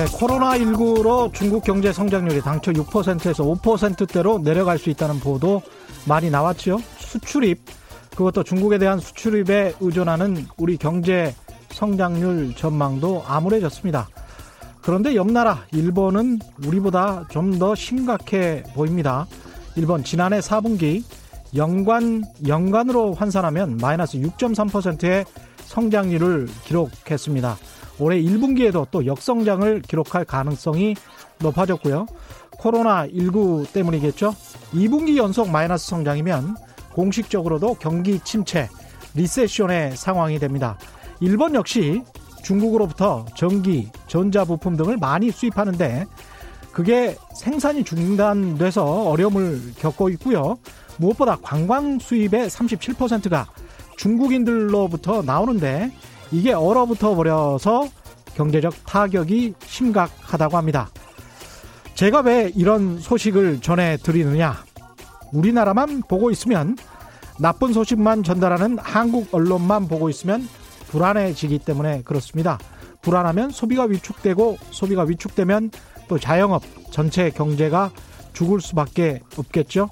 네, 코로나19로 중국 경제 성장률이 당초 6%에서 5%대로 내려갈 수 있다는 보도 많이 나왔죠. 수출입, 그것도 중국에 대한 수출입에 의존하는 우리 경제 성장률 전망도 암울해졌습니다. 그런데 옆나라 일본은 우리보다 좀 더 심각해 보입니다. 일본 지난해 4분기 연간 연간으로 환산하면 마이너스 6.3%의 성장률을 기록했습니다. 올해 1분기에도 또 역성장을 기록할 가능성이 높아졌고요. 코로나19 때문이겠죠. 2분기 연속 마이너스 성장이면 공식적으로도 경기 침체, 리세션의 상황이 됩니다. 일본 역시 중국으로부터 전기, 전자부품 등을 많이 수입하는데 그게 생산이 중단돼서 어려움을 겪고 있고요. 무엇보다 관광 수입의 37%가 중국인들로부터 나오는데 이게 얼어붙어 버려서 경제적 타격이 심각하다고 합니다. 제가 왜 이런 소식을 전해드리느냐? 우리나라만 보고 있으면 나쁜 소식만 전달하는 한국 언론만 보고 있으면 불안해지기 때문에 그렇습니다. 불안하면 소비가 위축되고 소비가 위축되면 또 자영업 전체 경제가 죽을 수밖에 없겠죠.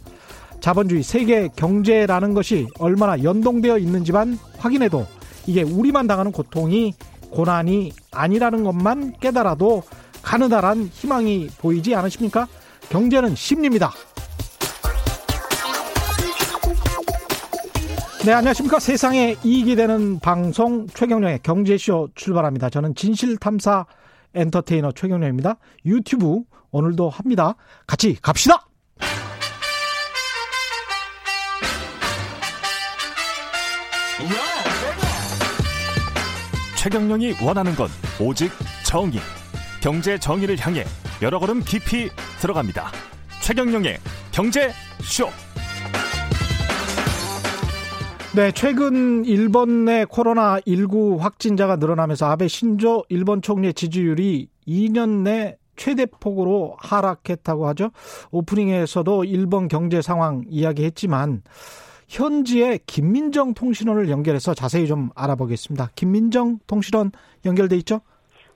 자본주의 세계 경제라는 것이 얼마나 연동되어 있는지만 확인해도 이게 우리만 당하는 고통이 고난이 아니라는 것만 깨달아도 가느다란 희망이 보이지 않으십니까? 경제는 심리입니다. 네, 안녕하십니까. 세상에 이익이 되는 방송 최경령의 경제쇼 출발합니다. 저는 진실탐사 엔터테이너 최경령입니다. 유튜브 오늘도 합니다. 같이 갑시다! 최경령이 원하는 건 오직 정의. 경제 정의를 향해 여러 걸음 깊이 들어갑니다. 최경령의 경제 쇼. 네, 최근 일본 내 코로나 19 확진자가 늘어나면서 아베 신조 일본 총리의 지지율이 2년 내 최대 폭으로 하락했다고 하죠. 오프닝에서도 일본 경제 상황 이야기했지만 현지의 김민정 통신원을 연결해서 자세히 좀 알아보겠습니다. 김민정 통신원 연결돼 있죠?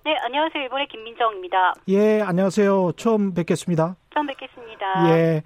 네, 안녕하세요. 일본의 김민정입니다. 예, 안녕하세요. 처음 뵙겠습니다. 처음 뵙겠습니다. 예.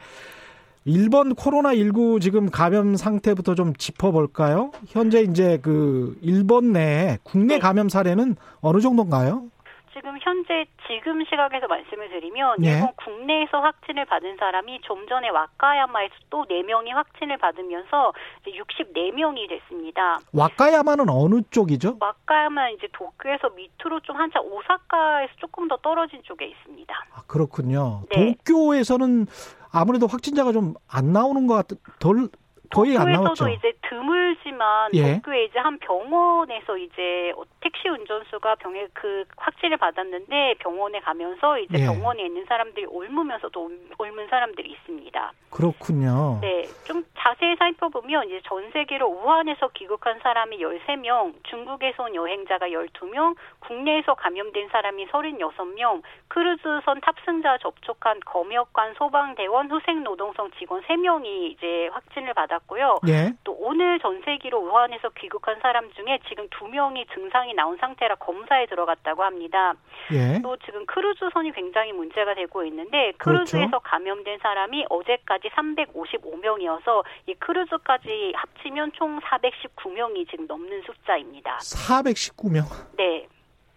일본 코로나19 지금 감염 상태부터 좀 짚어볼까요? 현재 이제 그 일본 내 국내 네. 감염 사례는 어느 정도인가요? 지금 현재 지금 시각에서 말씀을 드리면 예. 일본 국내에서 확진을 받은 사람이 좀 전에 와카야마에서 또 4명이 확진을 받으면서 이제 64명이 됐습니다. 와카야마는 어느 쪽이죠? 와카야마 이제 도쿄에서 밑으로 좀 한참 오사카에서 조금 더 떨어진 쪽에 있습니다. 아, 그렇군요. 네. 도쿄에서는 아무래도 확진자가 좀 안 나오는 것 같, 덜, 거의 안 나왔죠. 도쿄에서도 이제 드물지만 예. 도쿄에 이제 한 병원에서 이제 택시 운전수가 병에 그 확진을 받았는데 병원에 가면서 이제 예. 병원에 있는 사람들이 옮으면서 또 옮- 옮은 사람들이 있습니다. 그렇군요. 네, 좀 자세히 살펴보면 이제 전 세계로 우한에서 귀국한 사람이 13명, 중국에서 온 여행자가 12명, 국내에서 감염된 사람이 36명, 크루즈선 탑승자 접촉한 검역관, 소방대원, 후생노동성 직원 3명이 이제 확진을 받았고요. 예. 또 오늘 전 세계로 우한에서 귀국한 사람 중에 지금 2명이 증상이 나온 상태라 검사에 들어갔다고 합니다. 예. 또 지금 크루즈선이 굉장히 문제가 되고 있는데 그렇죠. 크루즈에서 감염된 사람이 어제까지 355명이어서 이 크루즈까지 합치면 총 419명이 지금 넘는 숫자입니다. 419명. 네,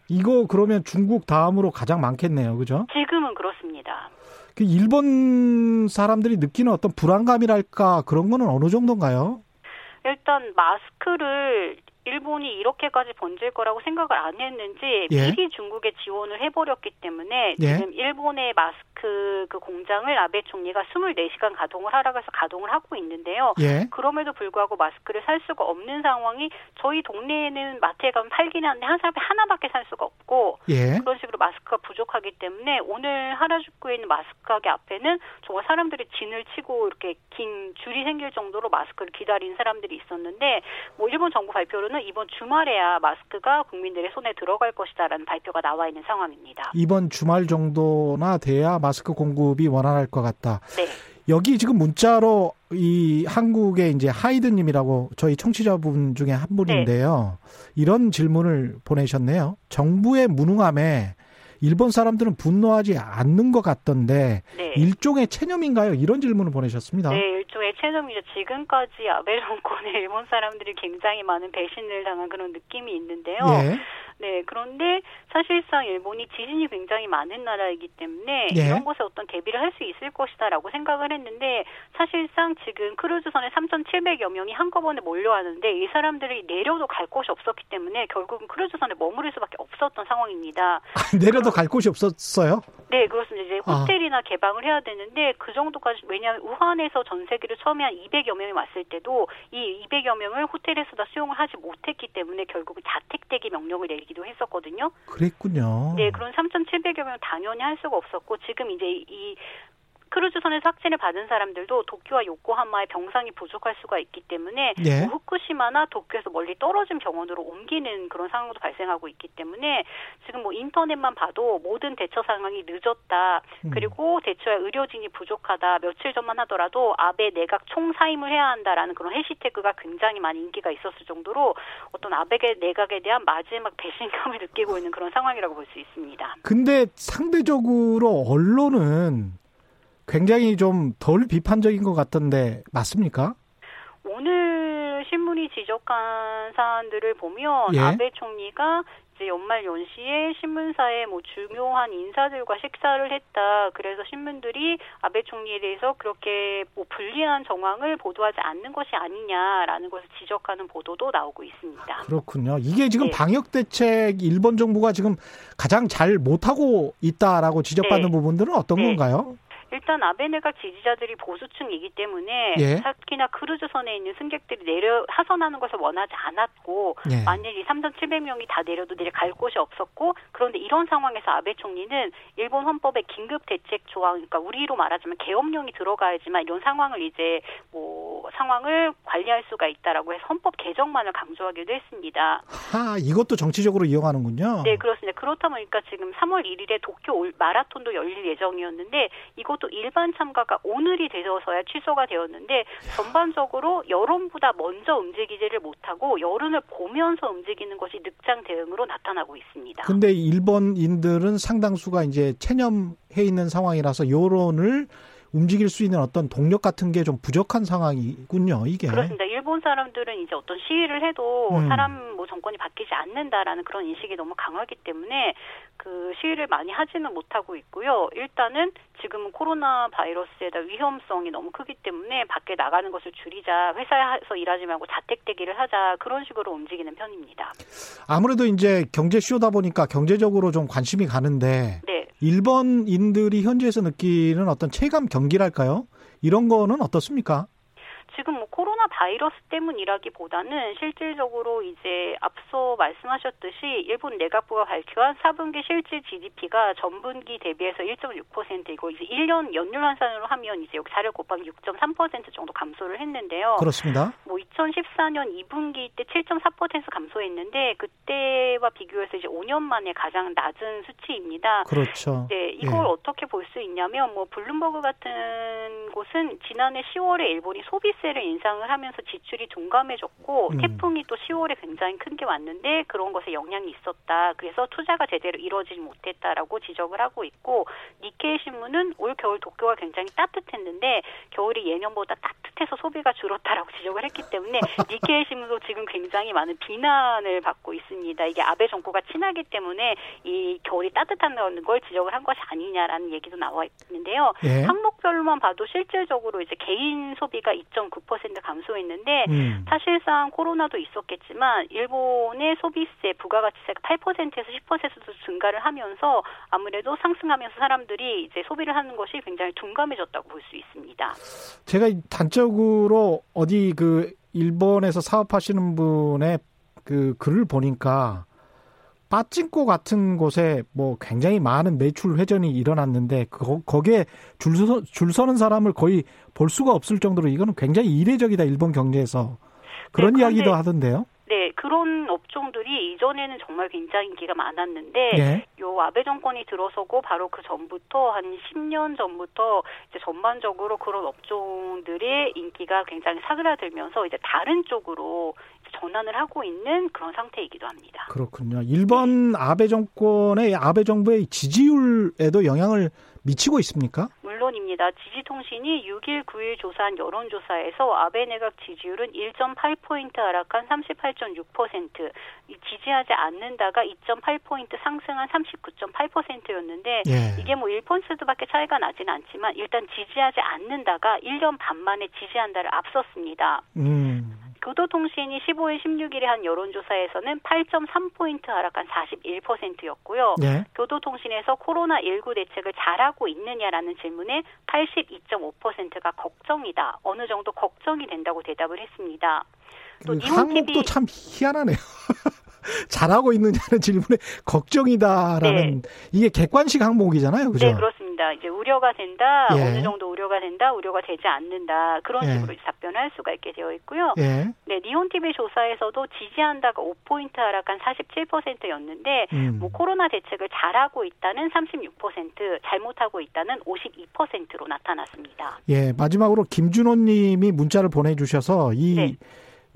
이거 그러면 중국 다음으로 가장 많겠네요. 그죠? 지금은 그렇습니다. 그 일본 사람들이 느끼는 어떤 불안감이랄까 그런 거는 어느 정도인가요? 일단 마스크를 일본이 이렇게까지 번질 거라고 생각을 안 했는지 예. 미리 중국에 지원을 해버렸기 때문에 예. 지금 일본의 마스크 그 공장을 아베 총리가 24시간 가동을 하라고 해서 가동을 하고 있는데요. 예. 그럼에도 불구하고 마스크를 살 수가 없는 상황이 저희 동네에는 마트에 가면 팔긴 하는데 한 사람이 하나밖에 살 수가 없고 예. 그런 식으로 마스크가 부족하기 때문에 오늘 하라주쿠에 있는 마스크 가게 앞에는 정말 사람들이 진을 치고 이렇게 긴 줄이 생길 정도로 마스크를 기다린 사람들이 있었는데 뭐 일본 정부 발표로는 이번 주말에야 마스크가 국민들의 손에 들어갈 것이다라는 발표가 나와 있는 상황입니다. 이번 주말 정도나 돼야 마 스크 공급이 원활할 것 같다. 네. 여기 지금 문자로 이 한국의 이제 하이드님이라고 저희 청취자분 중에 한 분인데요. 이런 질문을 보내셨네요. 정부의 무능함에 일본 사람들은 분노하지 않는 것 같던데 네. 일종의 체념인가요? 이런 질문을 보내셨습니다. 네, 일종의 체념이죠. 지금까지 아베 정권의 일본 사람들이 굉장히 많은 배신을 당한 그런 느낌이 있는데요. 예. 네, 그런데 사실상 일본이 지진이 굉장히 많은 나라이기 때문에 예. 이런 것에 어떤 대비를 할 수 있을 것이다라고 생각을 했는데 사실상 지금 크루즈선에 3,700여 명이 한꺼번에 몰려왔는데 이 사람들이 내려도 갈 곳이 없었기 때문에 결국은 크루즈선에 머무를 수밖에 없었던 상황입니다. 내려도 갈 곳이 없었어요? 네, 그렇습니다. 이제 아. 호텔이나 개방을 해야 되는데 그 정도까지 왜냐하면 우한에서 전 세계로 처음에 한 200여 명이 왔을 때도 이 200여 명을 호텔에서 다 수용을 하지 못했기 때문에 결국은 자택 대기 명령을 내리 기도 했었거든요. 그랬군요. 네, 그런 3,700여 명 당연히 할 수가 없었고 지금 이제 이 크루즈선에서 확진을 받은 사람들도 도쿄와 요코하마에 병상이 부족할 수가 있기 때문에 예. 뭐 후쿠시마나 도쿄에서 멀리 떨어진 병원으로 옮기는 그런 상황도 발생하고 있기 때문에 지금 뭐 인터넷만 봐도 모든 대처 상황이 늦었다. 음. 그리고 대처에 의료진이 부족하다. 며칠 전만 하더라도 아베 내각 총사임을 해야 한다라는 그런 해시태그가 굉장히 많이 인기가 있었을 정도로 어떤 아베 내각에 대한 마지막 배신감을 느끼고 있는 그런 상황이라고 볼 수 있습니다. 근데 상대적으로 언론은 굉장히 좀 덜 비판적인 것 같던데 맞습니까? 오늘 신문이 지적한 사안들을 보면 예. 아베 총리가 이제 연말 연시에 신문사에 뭐 중요한 인사들과 식사를 했다. 그래서 신문들이 아베 총리에 대해서 그렇게 뭐 불리한 정황을 보도하지 않는 것이 아니냐라는 것을 지적하는 보도도 나오고 있습니다. 그렇군요. 이게 지금 네. 방역 대책 일본 정부가 지금 가장 잘 못하고 있다라고 지적받는 네. 부분들은 어떤 네. 건가요? 일단 아베 내각 지지자들이 보수층이기 때문에 예. 특히나 크루즈선에 있는 승객들이 내려 하선하는 것을 원하지 않았고 예. 만일 이 3,700명이 다 내려도 내려 갈 곳이 없었고 그런데 이런 상황에서 아베 총리는 일본 헌법의 긴급 대책 조항 그러니까 우리로 말하자면 계엄령이 들어가야지만 이런 상황을 이제 뭐 상황을 관리할 수가 있다라고 해서 헌법 개정만을 강조하기도 했습니다. 하, 이것도 정치적으로 이용하는군요. 네, 그렇습니다. 그렇다 보니까 지금 3월 1일에 도쿄 올- 마라톤도 열릴 예정이었는데 이것 도 일반 참가가 오늘이 되어서야 취소가 되었는데 전반적으로 여론보다 먼저 움직이지를 못하고 여론을 보면서 움직이는 것이 늑장 대응으로 나타나고 있습니다. 근데 일본인들은 상당수가 이제 체념해 있는 상황이라서 여론을 움직일 수 있는 어떤 동력 같은 게 좀 부족한 상황이군요, 이게. 그렇습니다. 일본 사람들은 이제 어떤 시위를 해도 음. 사람 뭐 정권이 바뀌지 않는다라는 그런 인식이 너무 강하기 때문에 그 시위를 많이 하지는 못하고 있고요. 일단은 지금은 코로나 바이러스에다 위험성이 너무 크기 때문에 밖에 나가는 것을 줄이자, 회사에서 일하지 말고 자택 대기를 하자 그런 식으로 움직이는 편입니다. 아무래도 이제 경제 쇼다 보니까 경제적으로 좀 관심이 가는데 네. 일본인들이 현지에서 느끼는 어떤 체감 경기랄까요? 이런 거는 어떻습니까? 지금 뭐 코로나 바이러스 때문이라기보다는 실질적으로 이제 앞서 말씀하셨듯이 일본 내각부가 발표한 4분기 실질 GDP가 전분기 대비해서 1.6%이고 이제 1년 연율 환산으로 하면 이제 여기 4를 곱하면 6.3% 정도 감소를 했는데요. 그렇습니다. 뭐 2014년 2분기 때 7.4% 감소했는데 그때와 비교해서 이제 5년 만에 가장 낮은 수치입니다. 그렇죠. 네, 이걸 예. 어떻게 볼 수 있냐면 뭐 블룸버그 같은 곳은 지난해 10월에 일본이 소비세 를 인상을 하면서 지출이 둔감해졌고 음. 태풍이 또 10월에 굉장히 큰 게 왔는데 그런 것에 영향이 있었다. 그래서 투자가 제대로 이루어지지 못했다라고 지적을 하고 있고 니케이 신문은 올 겨울 도쿄가 굉장히 따뜻했는데 겨울이 예년보다 따뜻해서 소비가 줄었다라고 지적을 했기 때문에 니케이 신문도 지금 굉장히 많은 비난을 받고 있습니다. 이게 아베 정부가 친하기 때문에 이 겨울이 따뜻한 걸 지적을 한 것이 아니냐라는 얘기도 나와 있는데요. 예. 항목별로만 봐도 실질적으로 이제 개인 소비가 2.9% 감소했는데 음. 사실상 코로나도 있었겠지만 일본의 소비세 부가가치세가 8%에서 10%도 증가를 하면서 아무래도 상승하면서 사람들이 이제 소비를 하는 것이 굉장히 둔감해졌다고 볼 수 있습니다. 제가 단적으로 어디 그 일본에서 사업하시는 분의 그 글을 보니까 빠찡코 같은 곳에 뭐 굉장히 많은 매출 회전이 일어났는데 거, 거기에 줄, 서, 줄 서는 사람을 거의 볼 수가 없을 정도로 이거는 굉장히 이례적이다 일본 경제에서 그런 네, 이야기도 하던데요. 네, 그런 업종들이 이전에는 정말 굉장히 인기가 많았는데 예. 요 아베 정권이 들어서고 바로 그 전부터 한 10년 전부터 이제 전반적으로 그런 업종들의 인기가 굉장히 사그라들면서 이제 다른 쪽으로 전환을 하고 있는 그런 상태이기도 합니다. 그렇군요. 일본 아베 정권의 아베 정부의 지지율에도 영향을 미치고 있습니까? 물론입니다. 지지통신이 6일, 9일 조사한 여론조사에서 아베 내각 지지율은 1.8포인트 하락한 38.6%, 지지하지 않는다가 2.8포인트 상승한 39.8%였는데 예. 이게 뭐 1%밖에 차이가 나지는 않지만 일단 지지하지 않는다가 1년 반 만에 지지한다를 앞섰습니다. 음. 교도통신이 15일, 16일에 한 여론조사에서는 8.3포인트 하락한 41%였고요. 네. 교도통신에서 코로나19 대책을 잘하고 있느냐라는 질문에 82.5%가 걱정이다. 어느 정도 걱정이 된다고 대답을 했습니다. 또그 한국도 참 희한하네요. 잘하고 있느냐는 질문에 걱정이다라는 네. 이게 객관식 항목이잖아요. 그죠? 네, 그렇습니다. 이제 우려가 된다. 예. 어느 정도 우려가 된다. 우려가 되지 않는다. 그런 예. 식으로 답변할 수가 있게 되어 있고요. 예. 네, 니온 TV 조사에서도 지지한다가 5포인트 하락한 47%였는데 음. 뭐 코로나 대책을 잘하고 있다는 36%, 잘못하고 있다는 52%로 나타났습니다. 예, 마지막으로 김준호 님이 문자를 보내 주셔서 이 네.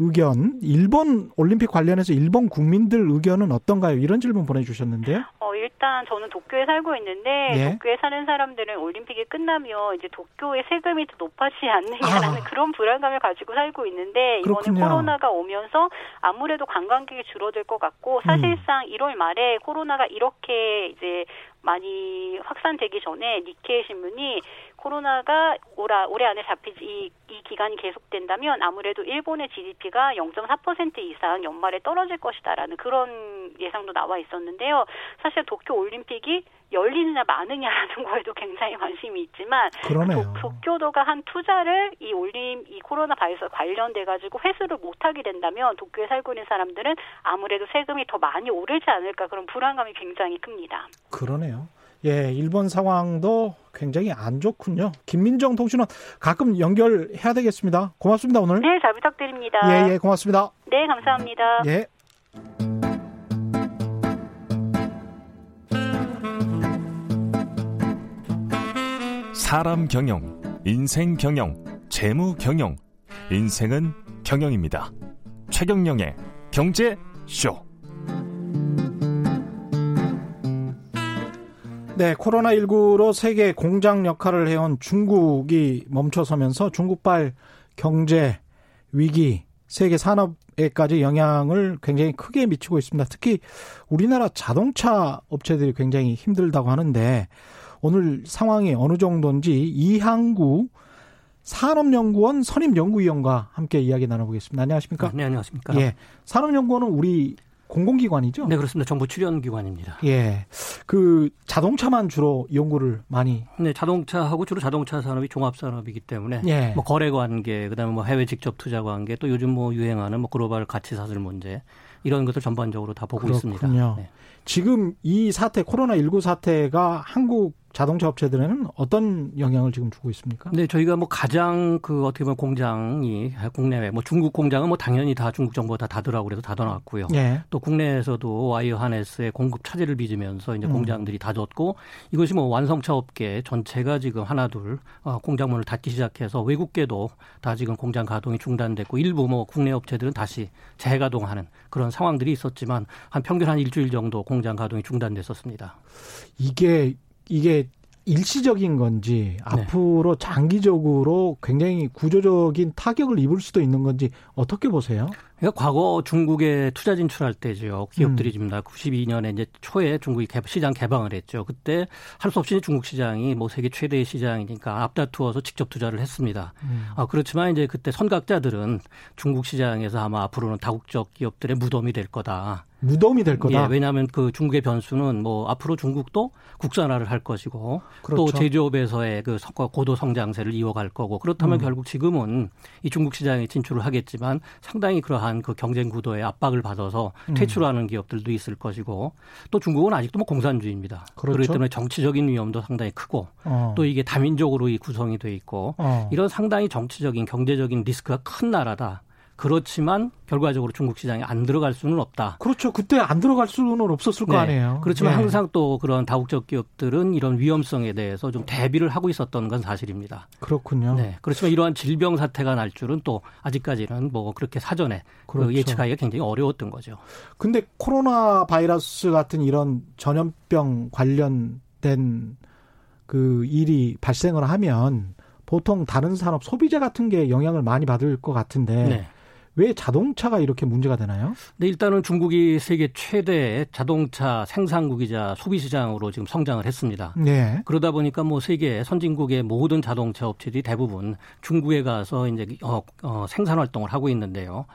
의견, 일본 올림픽 관련해서 일본 국민들 의견은 어떤가요? 이런 질문 보내주셨는데요. 어, 일단 저는 도쿄에 살고 있는데 예. 도쿄에 사는 사람들은 올림픽이 끝나면 이제 도쿄의 세금이 더 높아지지 않느냐라는 아. 그런 불안감을 가지고 살고 있는데 이번에. 코로나가 오면서 아무래도 관광객이 줄어들 것 같고 사실상 음. 1월 말에 코로나가 이렇게 이제 많이 확산되기 전에 니케이 신문이 코로나가 올해, 올해 안에 잡히지 이, 이 기간이 계속된다면 아무래도 일본의 GDP가 0.4% 이상 연말에 떨어질 것이다라는 그런 예상도 나와 있었는데요. 사실 도쿄 올림픽이 열리느냐 마느냐라는 거에도 굉장히 관심이 있지만 그러네요. 도, 도쿄도가 한 투자를 이 올림 이 코로나 바이러스 관련돼 가지고 회수를 못 하게 된다면 도쿄에 살고 있는 사람들은 아무래도 세금이 더 많이 오르지 않을까 그런 불안감이 굉장히 큽니다. 그러네요. 예, 일본 상황도 굉장히 안 좋군요. 김민정 통신원 가끔 연결해야 되겠습니다. 고맙습니다, 오늘. 네, 잘 부탁드립니다. 예, 예, 고맙습니다. 네, 감사합니다. 예. 사람 경영, 인생 경영, 재무 경영. 인생은 경영입니다. 최경영의 경제 쇼. 네, 코로나19로 세계 공장 역할을 해온 중국이 멈춰서면서 중국발 경제 위기, 세계 산업에까지 영향을 굉장히 크게 미치고 있습니다. 특히 우리나라 자동차 업체들이 굉장히 힘들다고 하는데 오늘 상황이 어느 정도인지 이항구 산업연구원 선임연구위원과 함께 이야기 나눠보겠습니다. 안녕하십니까? 네, 안녕하십니까? 예. 산업연구원은 우리 공공기관이죠? 네, 그렇습니다. 정부 출연 기관입니다. 예. 그 자동차만 주로 연구를 많이. 네, 자동차하고 주로 자동차 산업이 종합 산업이기 때문에 예. 뭐 거래 관계, 그다음에 뭐 해외 직접 투자 관계, 또 요즘 뭐 유행하는 뭐 글로벌 가치 사슬 문제 이런 것들 전반적으로 다 보고 그렇군요. 있습니다. 네. 지금 이 사태 코로나 19 사태가 한국 자동차 업체들에는 어떤 영향을 지금 주고 있습니까? 네, 저희가 뭐 가장 그 어떻게 보면 공장이 국내외 뭐 중국 공장은 뭐 당연히 다 중국 정부가 다 닫으라고 그래서 닫아놨고요. 예. 또 국내에서도 와이어 하네스의 공급 차질을 빚으면서 이제 음. 공장들이 닫았고 이것이 뭐 완성차 업계 전체가 지금 하나둘 어, 공장 문을 닫기 시작해서 외국계도 다 지금 공장 가동이 중단됐고 일부 뭐 국내 업체들은 다시 재가동하는 그런 상황들이 있었지만 한 평균 한 일주일 정도 공장 가동이 중단됐었습니다. 이게 이게 일시적인 건지 네. 앞으로 장기적으로 굉장히 구조적인 타격을 입을 수도 있는 건지 어떻게 보세요? 그러니까 과거 중국에 투자 진출할 때죠. 기업들이 음. 지금 92년에 이제 초에 중국이 시장 개방을 했죠. 그때 할 수 없이 중국 시장이 뭐 세계 최대의 시장이니까 앞다투어서 직접 투자를 했습니다. 음. 아, 그렇지만 이제 그때 선각자들은 중국 시장에서 아마 앞으로는 다국적 기업들의 무덤이 될 거다. 무덤이 될 거다. 예, 왜냐하면 그 중국의 변수는 뭐 앞으로 중국도 국산화를 할 것이고 그렇죠. 또 제조업에서의 그 고도 성장세를 이어갈 거고 그렇다면 음. 결국 지금은 이 중국 시장에 진출을 하겠지만 상당히 그러한 그 경쟁 구도에 압박을 받아서 음. 퇴출하는 기업들도 있을 것이고 또 중국은 아직도 뭐 공산주의입니다. 그렇죠. 그렇기 때문에 정치적인 위험도 상당히 크고 어. 또 이게 다민족으로 이 구성이 돼 있고 어. 이런 상당히 정치적인 경제적인 리스크가 큰 나라다. 그렇지만 결과적으로 중국 시장에 안 들어갈 수는 없다. 그렇죠. 그때 안 들어갈 수는 없었을 네. 거 아니에요. 그렇지만 네. 항상 또 그런 다국적 기업들은 이런 위험성에 대해서 좀 대비를 하고 있었던 건 사실입니다. 그렇군요. 네. 그렇지만 이러한 질병 사태가 날 줄은 또 아직까지는 뭐 그렇게 사전에 그 그렇죠. 그 예측하기가 굉장히 어려웠던 거죠. 근데 코로나 바이러스 같은 이런 전염병 관련된 그 일이 발생을 하면 보통 다른 산업 소비재 같은 게 영향을 많이 받을 것 같은데 네. 왜 자동차가 이렇게 문제가 되나요? 네, 일단은 중국이 세계 최대 자동차 생산국이자 소비 시장으로 지금 성장을 했습니다. 네. 그러다 보니까 뭐 세계 선진국의 모든 자동차 업체들이 대부분 중국에 가서 이제 어, 어, 생산 활동을 하고 있는데요.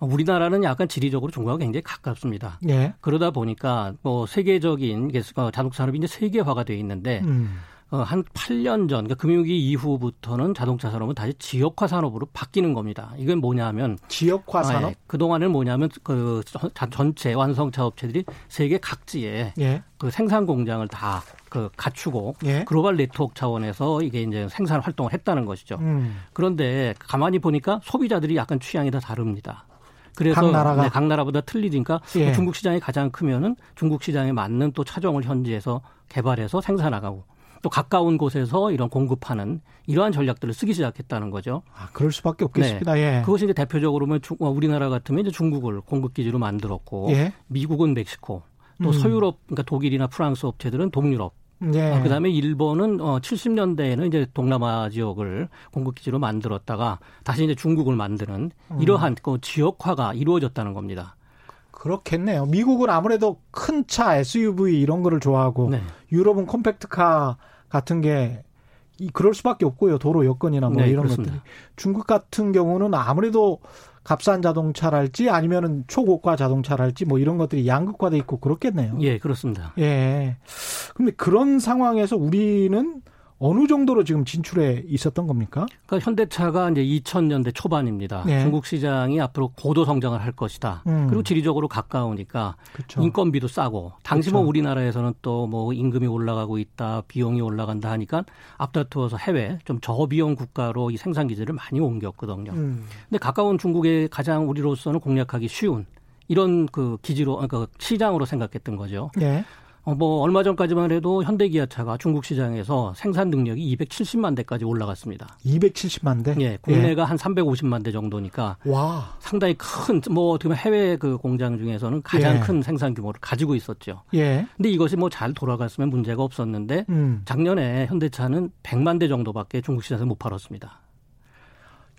우리나라는 약간 지리적으로 중국과 굉장히 가깝습니다. 네. 그러다 보니까 뭐 세계적인 어, 자동차 산업이 이제 세계화가 돼 있는데 음. 어, 한 8년 전, 그러니까 금융위기 이후부터는 자동차 산업은 다시 지역화 산업으로 바뀌는 겁니다. 이건 뭐냐면 지역화 산업? 아, 예, 그동안은 뭐냐면 그 전체 완성차 업체들이 세계 각지에 예. 그 생산 공장을 다 그 갖추고 예. 글로벌 네트워크 차원에서 이게 이제 생산 활동을 했다는 것이죠. 음. 그런데 가만히 보니까 소비자들이 약간 취향이 다 다릅니다. 그래서 각, 나라가. 네, 각 나라보다 틀리니까 예. 중국 시장이 가장 크면은 중국 시장에 맞는 또 차종을 현지에서 개발해서 생산하고 또 가까운 곳에서 이런 공급하는 이러한 전략들을 쓰기 시작했다는 거죠. 아, 그럴 수밖에 없겠습니다. 네. 예. 그것이 이제 대표적으로 면 어, 우리나라 같으면 이제 중국을 공급 기지로 만들었고 예. 미국은 멕시코, 또 음. 서유럽 그러니까 독일이나 프랑스 업체들은 동유럽 네. 어, 그다음에 일본은 어 70년대에는 이제 동남아 지역을 공급 기지로 만들었다가 다시 이제 중국을 만드는 음. 이러한 그 지역화가 이루어졌다는 겁니다. 그렇겠네요. 미국은 아무래도 큰 차 SUV 이런 거를 좋아하고 네. 유럽은 컴팩트카 같은 게 그럴 수밖에 없고요. 도로 여건이나 뭐 네, 이런 그렇습니다. 것들이. 중국 같은 경우는 아무래도 값싼 자동차랄지 아니면은 초고가 자동차랄지 뭐 이런 것들이 양극화돼 있고 그렇겠네요. 예, 그렇습니다. 예. 근데 그런 상황에서 우리는 어느 정도로 지금 진출해 있었던 겁니까? 그러니까 현대차가 이제 2000년대 초반입니다. 네. 중국 시장이 앞으로 고도 성장을 할 것이다. 음. 그리고 지리적으로 가까우니까 그쵸. 인건비도 싸고 당시 뭐 우리나라에서는 또 뭐 임금이 올라가고 있다, 비용이 올라간다 하니까 앞다투어서 해외 좀 저비용 국가로 이 생산 기지를 많이 옮겼거든요. 음. 근데 가까운 중국에 가장 우리로서는 공략하기 쉬운 이런 그 기지로 그러니까 시장으로 생각했던 거죠. 네. 어, 뭐 얼마 전까지만 해도 현대기아차가 중국 시장에서 생산 능력이 270만 대까지 올라갔습니다. 270만 대? 예, 국내가 예. 한 350만 대 정도니까 와. 상당히 큰 뭐 어떻게 보면 해외 그 공장 중에서는 가장 예. 큰 생산 규모를 가지고 있었죠. 예. 근데 이것이 뭐 잘 돌아갔으면 문제가 없었는데 음. 작년에 현대차는 100만 대 정도밖에 중국 시장에서 못 팔았습니다.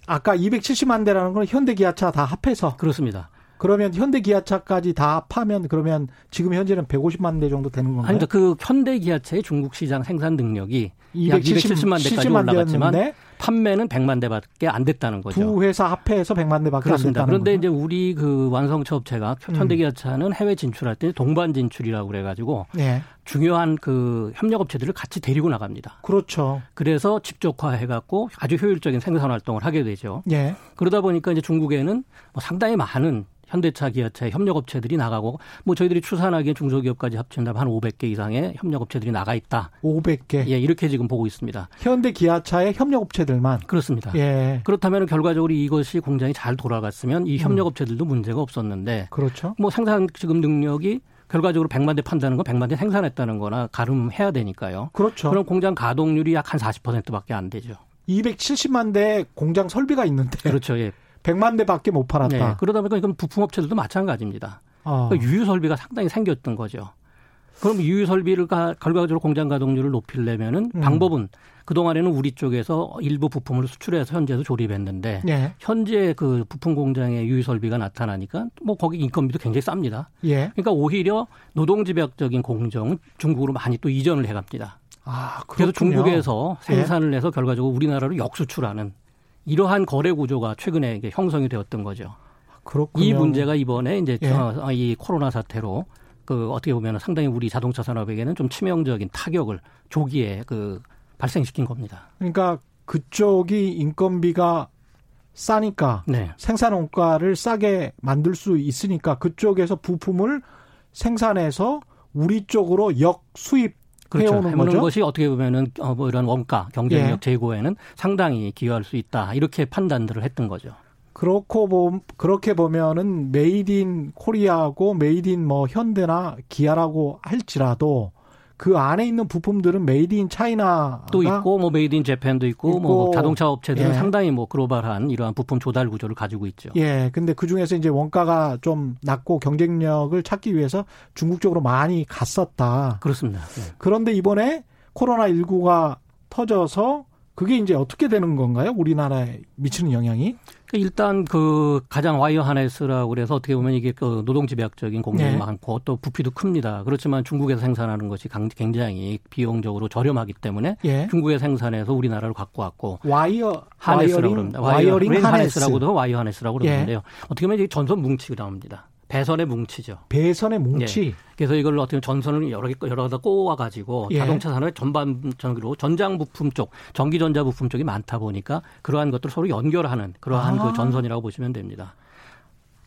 아까 270만 대라는 건 현대기아차 다 합해서 그렇습니다. 그러면 현대 기아차까지 다 파면 그러면 지금 현재는 150만 대 정도 되는 건가요? 아니, 그 현대 기아차의 중국 시장 생산 능력이 270, 만 대까지 올라갔지만 대였는데? 판매는 100만 대밖에 안 됐다는 거죠. 두 회사 합해서 100만 대밖에 그렇습니다. 안 됐다는 그런데 거죠? 이제 우리 그 완성차 업체가 음. 현대기아차는 해외 진출할 때 동반 진출이라고 그래가지고 네. 중요한 그 협력 업체들을 같이 데리고 나갑니다. 그렇죠. 그래서 집적화해갖고 아주 효율적인 생산 활동을 하게 되죠. 네. 그러다 보니까 이제 중국에는 뭐 상당히 많은 현대차, 기아차 협력업체들이 나가고 뭐 저희들이 추산하기에 중소기업까지 합친다면 한 500개 이상의 협력업체들이 나가 있다. 500개. 예, 이렇게 지금 보고 있습니다. 현대 기아차의 협력업체들만 그렇습니다. 예. 그렇다면 결과적으로 이것이 공장이 잘 돌아갔으면 이 음. 협력업체들도 음. 문제가 없었는데 그렇죠. 뭐 생산 지금 능력이 결과적으로 100만 대 판다는 건 100만 대 생산했다는 거나 가름해야 되니까요. 그렇죠. 그럼 공장 가동률이 약 한 40%밖에 안 되죠. 270만 대 공장 설비가 있는데 그렇죠. 예. 100만 대밖에 못 팔았다. 네, 그러다 보니까 이건 부품업체들도 마찬가지입니다. 어. 그러니까 유유 설비가 상당히 생겼던 거죠. 그럼 유유 설비를 결과적으로 공장 가동률을 높이려면은 음. 방법은 그 동안에는 우리 쪽에서 일부 부품을 수출해서 현재도 조립했는데 예. 현재 그 부품 공장의 유유 설비가 나타나니까 뭐 거기 인건비도 굉장히 쌉니다. 예. 그러니까 오히려 노동 집약적인 공정은 중국으로 많이 또 이전을 해갑니다. 아, 그래서 중국에서 생산을 예. 해서 결과적으로 우리나라로 역수출하는 이러한 거래 구조가 최근에 형성이 되었던 거죠. 그렇군요. 이 문제가 이번에 이제 예. 어, 이 코로나 사태로 그 어떻게 보면 상당히 우리 자동차 산업에게는 좀 치명적인 타격을 조기에 그 발생시킨 겁니다. 그러니까 그쪽이 인건비가 싸니까 네. 생산 원가를 싸게 만들 수 있으니까 그쪽에서 부품을 생산해서 우리 쪽으로 역수입 그렇죠. 해오는, 해오는 것이 어떻게 보면은 어, 뭐 이런 원가 경쟁력 예. 제고에는 상당히 기여할 수 있다 이렇게 판단들을 했던 거죠. 그렇고 보, 그렇게 보면은 made in Korea고 made in 뭐 현대나 기아라고 할지라도 그 안에 있는 부품들은 made in China 또 있고 뭐 made in Japan도 있고, 있고 뭐 자동차 업체들은 예. 상당히 뭐 글로벌한 이러한 부품 조달 구조를 가지고 있죠. 예. 근데 그 중에서 이제 원가가 좀 낮고 경쟁력을 찾기 위해서 중국 쪽으로 많이 갔었다. 그렇습니다. 예. 그런데 이번에 코로나 19가 터져서 그게 이제 어떻게 되는 건가요? 우리나라에 미치는 영향이? 일단 그 가장 wire harness라고 그래서 어떻게 보면 이게 그 노동집약적인 공정이 네. 많고 또 부피도 큽니다. 그렇지만 중국에서 생산하는 것이 굉장히 비용적으로 저렴하기 때문에 예. 중국에 생산해서 우리나라로 갖고 왔고 wire harness라고 그럽니다. wiring harness. 라고도 wire harness라고 그러는데요. 예. 어떻게 보면 이게 전선 뭉치고 나옵니다. 배선의 뭉치죠. 배선의 뭉치. 예. 그래서 이걸 어떻게 전선을 여러 개 여러 개 꼬아 가지고 예. 자동차 산업의 전반 전기로 전장 부품 쪽, 전기 전자 부품 쪽이 많다 보니까 그러한 것들을 서로 연결하는 그러한 아. 그 전선이라고 보시면 됩니다.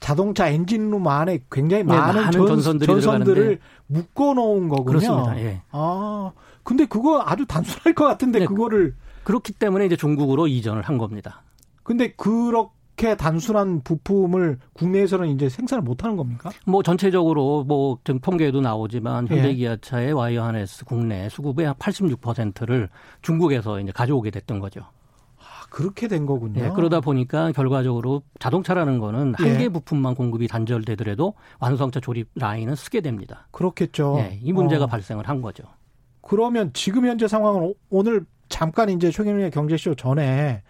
자동차 엔진룸 안에 굉장히 네, 많은, 많은 전, 선들이 전선들을 묶어 놓은 거군요. 그렇습니다. 예. 아. 근데 그거 아주 단순할 것 같은데 네, 그거를 그렇기 때문에 이제 중국으로 이전을 한 겁니다. 근데 그렇게 그렇게 단순한 부품을 국내에서는 이제 생산을 못 하는 겁니까? 뭐 전체적으로 뭐 통계에도 나오지만 예. 현대기아차의 와이어 하네스 국내 수급의 한 86%를 중국에서 이제 가져오게 됐던 거죠. 아, 그렇게 된 거군요. 네, 그러다 보니까 결과적으로 자동차라는 거는 한개 예. 부품만 공급이 단절되더라도 완성차 조립 라인은 쓰게 됩니다. 그렇겠죠. 네, 이 문제가 어. 발생을 한 거죠. 그러면 지금 현재 상황은 오늘 잠깐 이제 최경련의 경제쇼 전에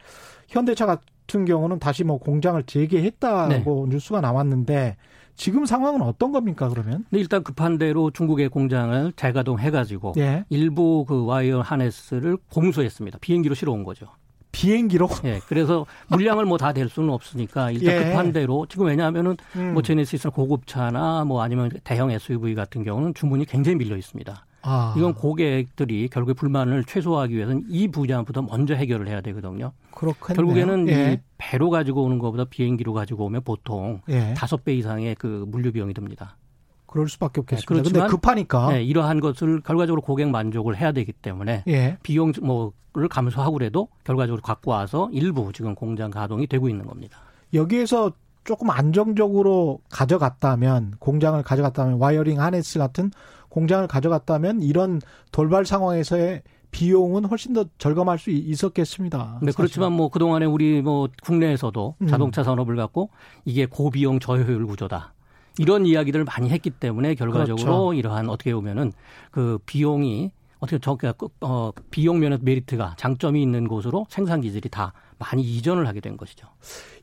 현대차 같은 경우는 다시 뭐 공장을 재개했다고 네. 뉴스가 나왔는데 지금 상황은 어떤 겁니까 그러면? 네, 일단 급한 대로 중국의 공장을 재가동해가지고 예. 일부 그 와이어 하네스를 공수했습니다. 비행기로 실어온 거죠. 비행기로? 예. 그래서 물량을 뭐 다 될 수는 없으니까 일단 예. 급한 대로 지금 왜냐하면은 음. 뭐 제네시스 고급차나 뭐 아니면 대형 SUV 같은 경우는 주문이 굉장히 밀려 있습니다. 아. 이건 고객들이 결국에 불만을 최소화하기 위해서는 이 분야부터 먼저 해결을 해야 되거든요. 그렇군요. 결국에는 예. 이 배로 가지고 오는 것보다 비행기로 가지고 오면 보통 예. 다섯 배 이상의 그 물류 비용이 듭니다. 그럴 수밖에 없겠습니다. 네, 그렇지만 급하니까 네, 이러한 것을 결과적으로 고객 만족을 해야 되기 때문에 예. 비용 뭐를 감소하고라도 결과적으로 갖고 와서 일부 지금 공장 가동이 되고 있는 겁니다. 여기에서 조금 안정적으로 가져갔다면 공장을 가져갔다면 wiring harness 같은 공장을 가져갔다면 이런 돌발 상황에서의 비용은 훨씬 더 절감할 수 있었겠습니다. 네, 그렇지만 뭐 그동안에 우리 뭐 국내에서도 음. 자동차 산업을 갖고 이게 고비용 저효율 구조다. 이런 이야기들을 많이 했기 때문에 결과적으로 그렇죠. 이러한 어떻게 보면은 그 비용이 어떻게 저기가 어 비용 면에서 메리트가 장점이 있는 곳으로 생산 기지를 다 많이 이전을 하게 된 것이죠.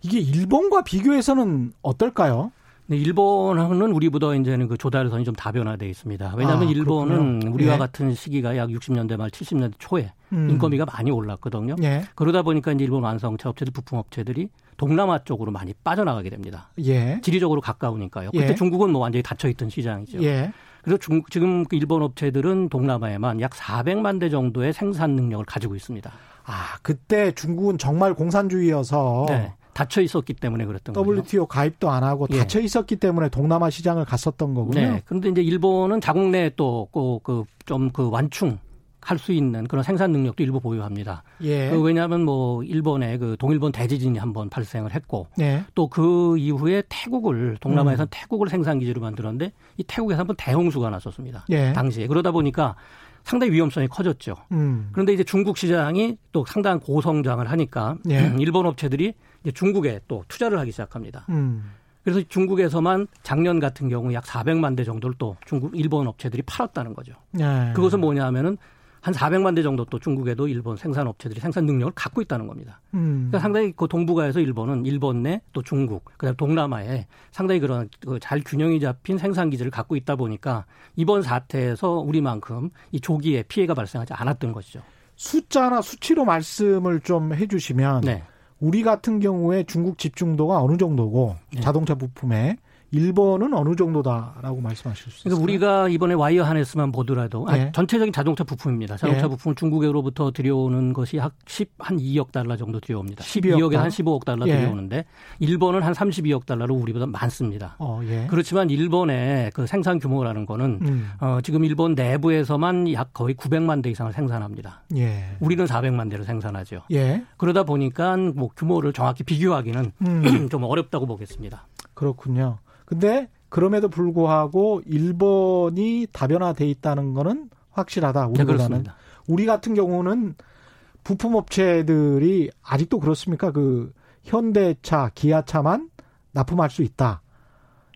이게 일본과 비교해서는 어떨까요? 네, 일본은 우리보다 이제는 그 조달선이 좀 다변화되어 있습니다. 왜냐하면 아, 일본은 우리와 예. 같은 시기가 약 60년대 말 70년대 초에 음. 인건비가 많이 올랐거든요. 예. 그러다 보니까 이제 일본 완성차 업체들, 부품 업체들이 동남아 쪽으로 많이 빠져나가게 됩니다. 예. 지리적으로 가까우니까요. 그때 예. 중국은 뭐 완전히 닫혀 있던 시장이죠. 예. 그래서 중, 지금 그 일본 업체들은 동남아에만 약 400만 대 정도의 생산 능력을 가지고 있습니다. 아, 그때 중국은 정말 공산주의여서 네. 닫혀 있었기 때문에 그랬던 거죠. WTO 가입도 안 하고 예. 닫혀 있었기 때문에 동남아 시장을 갔었던 거군요. 네. 그런데 이제 일본은 자국 내에 또그좀그 그 완충 할수 있는 그런 생산 능력도 일부 보유합니다. 예. 그 왜냐하면 뭐 일본의 그 동일본 대지진이 한번 발생을 했고 예. 또그 이후에 태국을 동남아에서 음. 태국을 생산 기지로 만들었는데 이 태국에서 한번 대홍수가 났었습니다. 예. 당시에 그러다 보니까 상당히 위험성이 커졌죠. 음. 그런데 이제 중국 시장이 또 상당한 고성장을 하니까 예. 일본 업체들이 중국에 또 투자를 하기 시작합니다. 음. 그래서 중국에서만 작년 같은 경우 약 400만 대 정도를 또 중국 일본 업체들이 팔았다는 거죠. 네. 그것은 뭐냐 하면은 한 400만 대 정도 또 중국에도 일본 생산 업체들이 생산 능력을 갖고 있다는 겁니다. 음. 그러니까 상당히 그 동북아에서 일본은 일본 내 또 중국, 그다음 동남아에 상당히 그런 그잘 균형이 잡힌 생산 기지를 갖고 있다 보니까 이번 사태에서 우리만큼 이 조기에 피해가 발생하지 않았던 것이죠. 숫자나 수치로 말씀을 좀 해주시면 네. 우리 같은 경우에 중국 집중도가 어느 정도고 네. 자동차 부품에 일본은 어느 정도다라고 말씀하실 수 있어요? 그러니까 우리가 이번에 와이어 하네스만 보더라도 네. 아, 전체적인 자동차 부품입니다. 자동차 네. 부품을 중국으로부터 들여오는 것이 한 10, 한 2억 달러 정도 들여옵니다. 12억에서 한 15억 달러 예. 들여오는데 일본은 한 32억 달러로 우리보다 많습니다. 어, 예. 그렇지만 일본의 그 생산 규모라는 거는 음. 어, 지금 일본 내부에서만 약 거의 900만 대 이상을 생산합니다. 예. 우리는 400만 대를 생산하죠. 예. 그러다 보니까 뭐 규모를 정확히 비교하기는 음. 좀 어렵다고 보겠습니다. 그렇군요. 근데 그럼에도 불구하고 일본이 다변화돼 있다는 거는 확실하다. 네, 우리보다는. 네, 우리 같은 경우는 부품 업체들이 아직도 그렇습니까? 그 현대차, 기아차만 납품할 수 있다.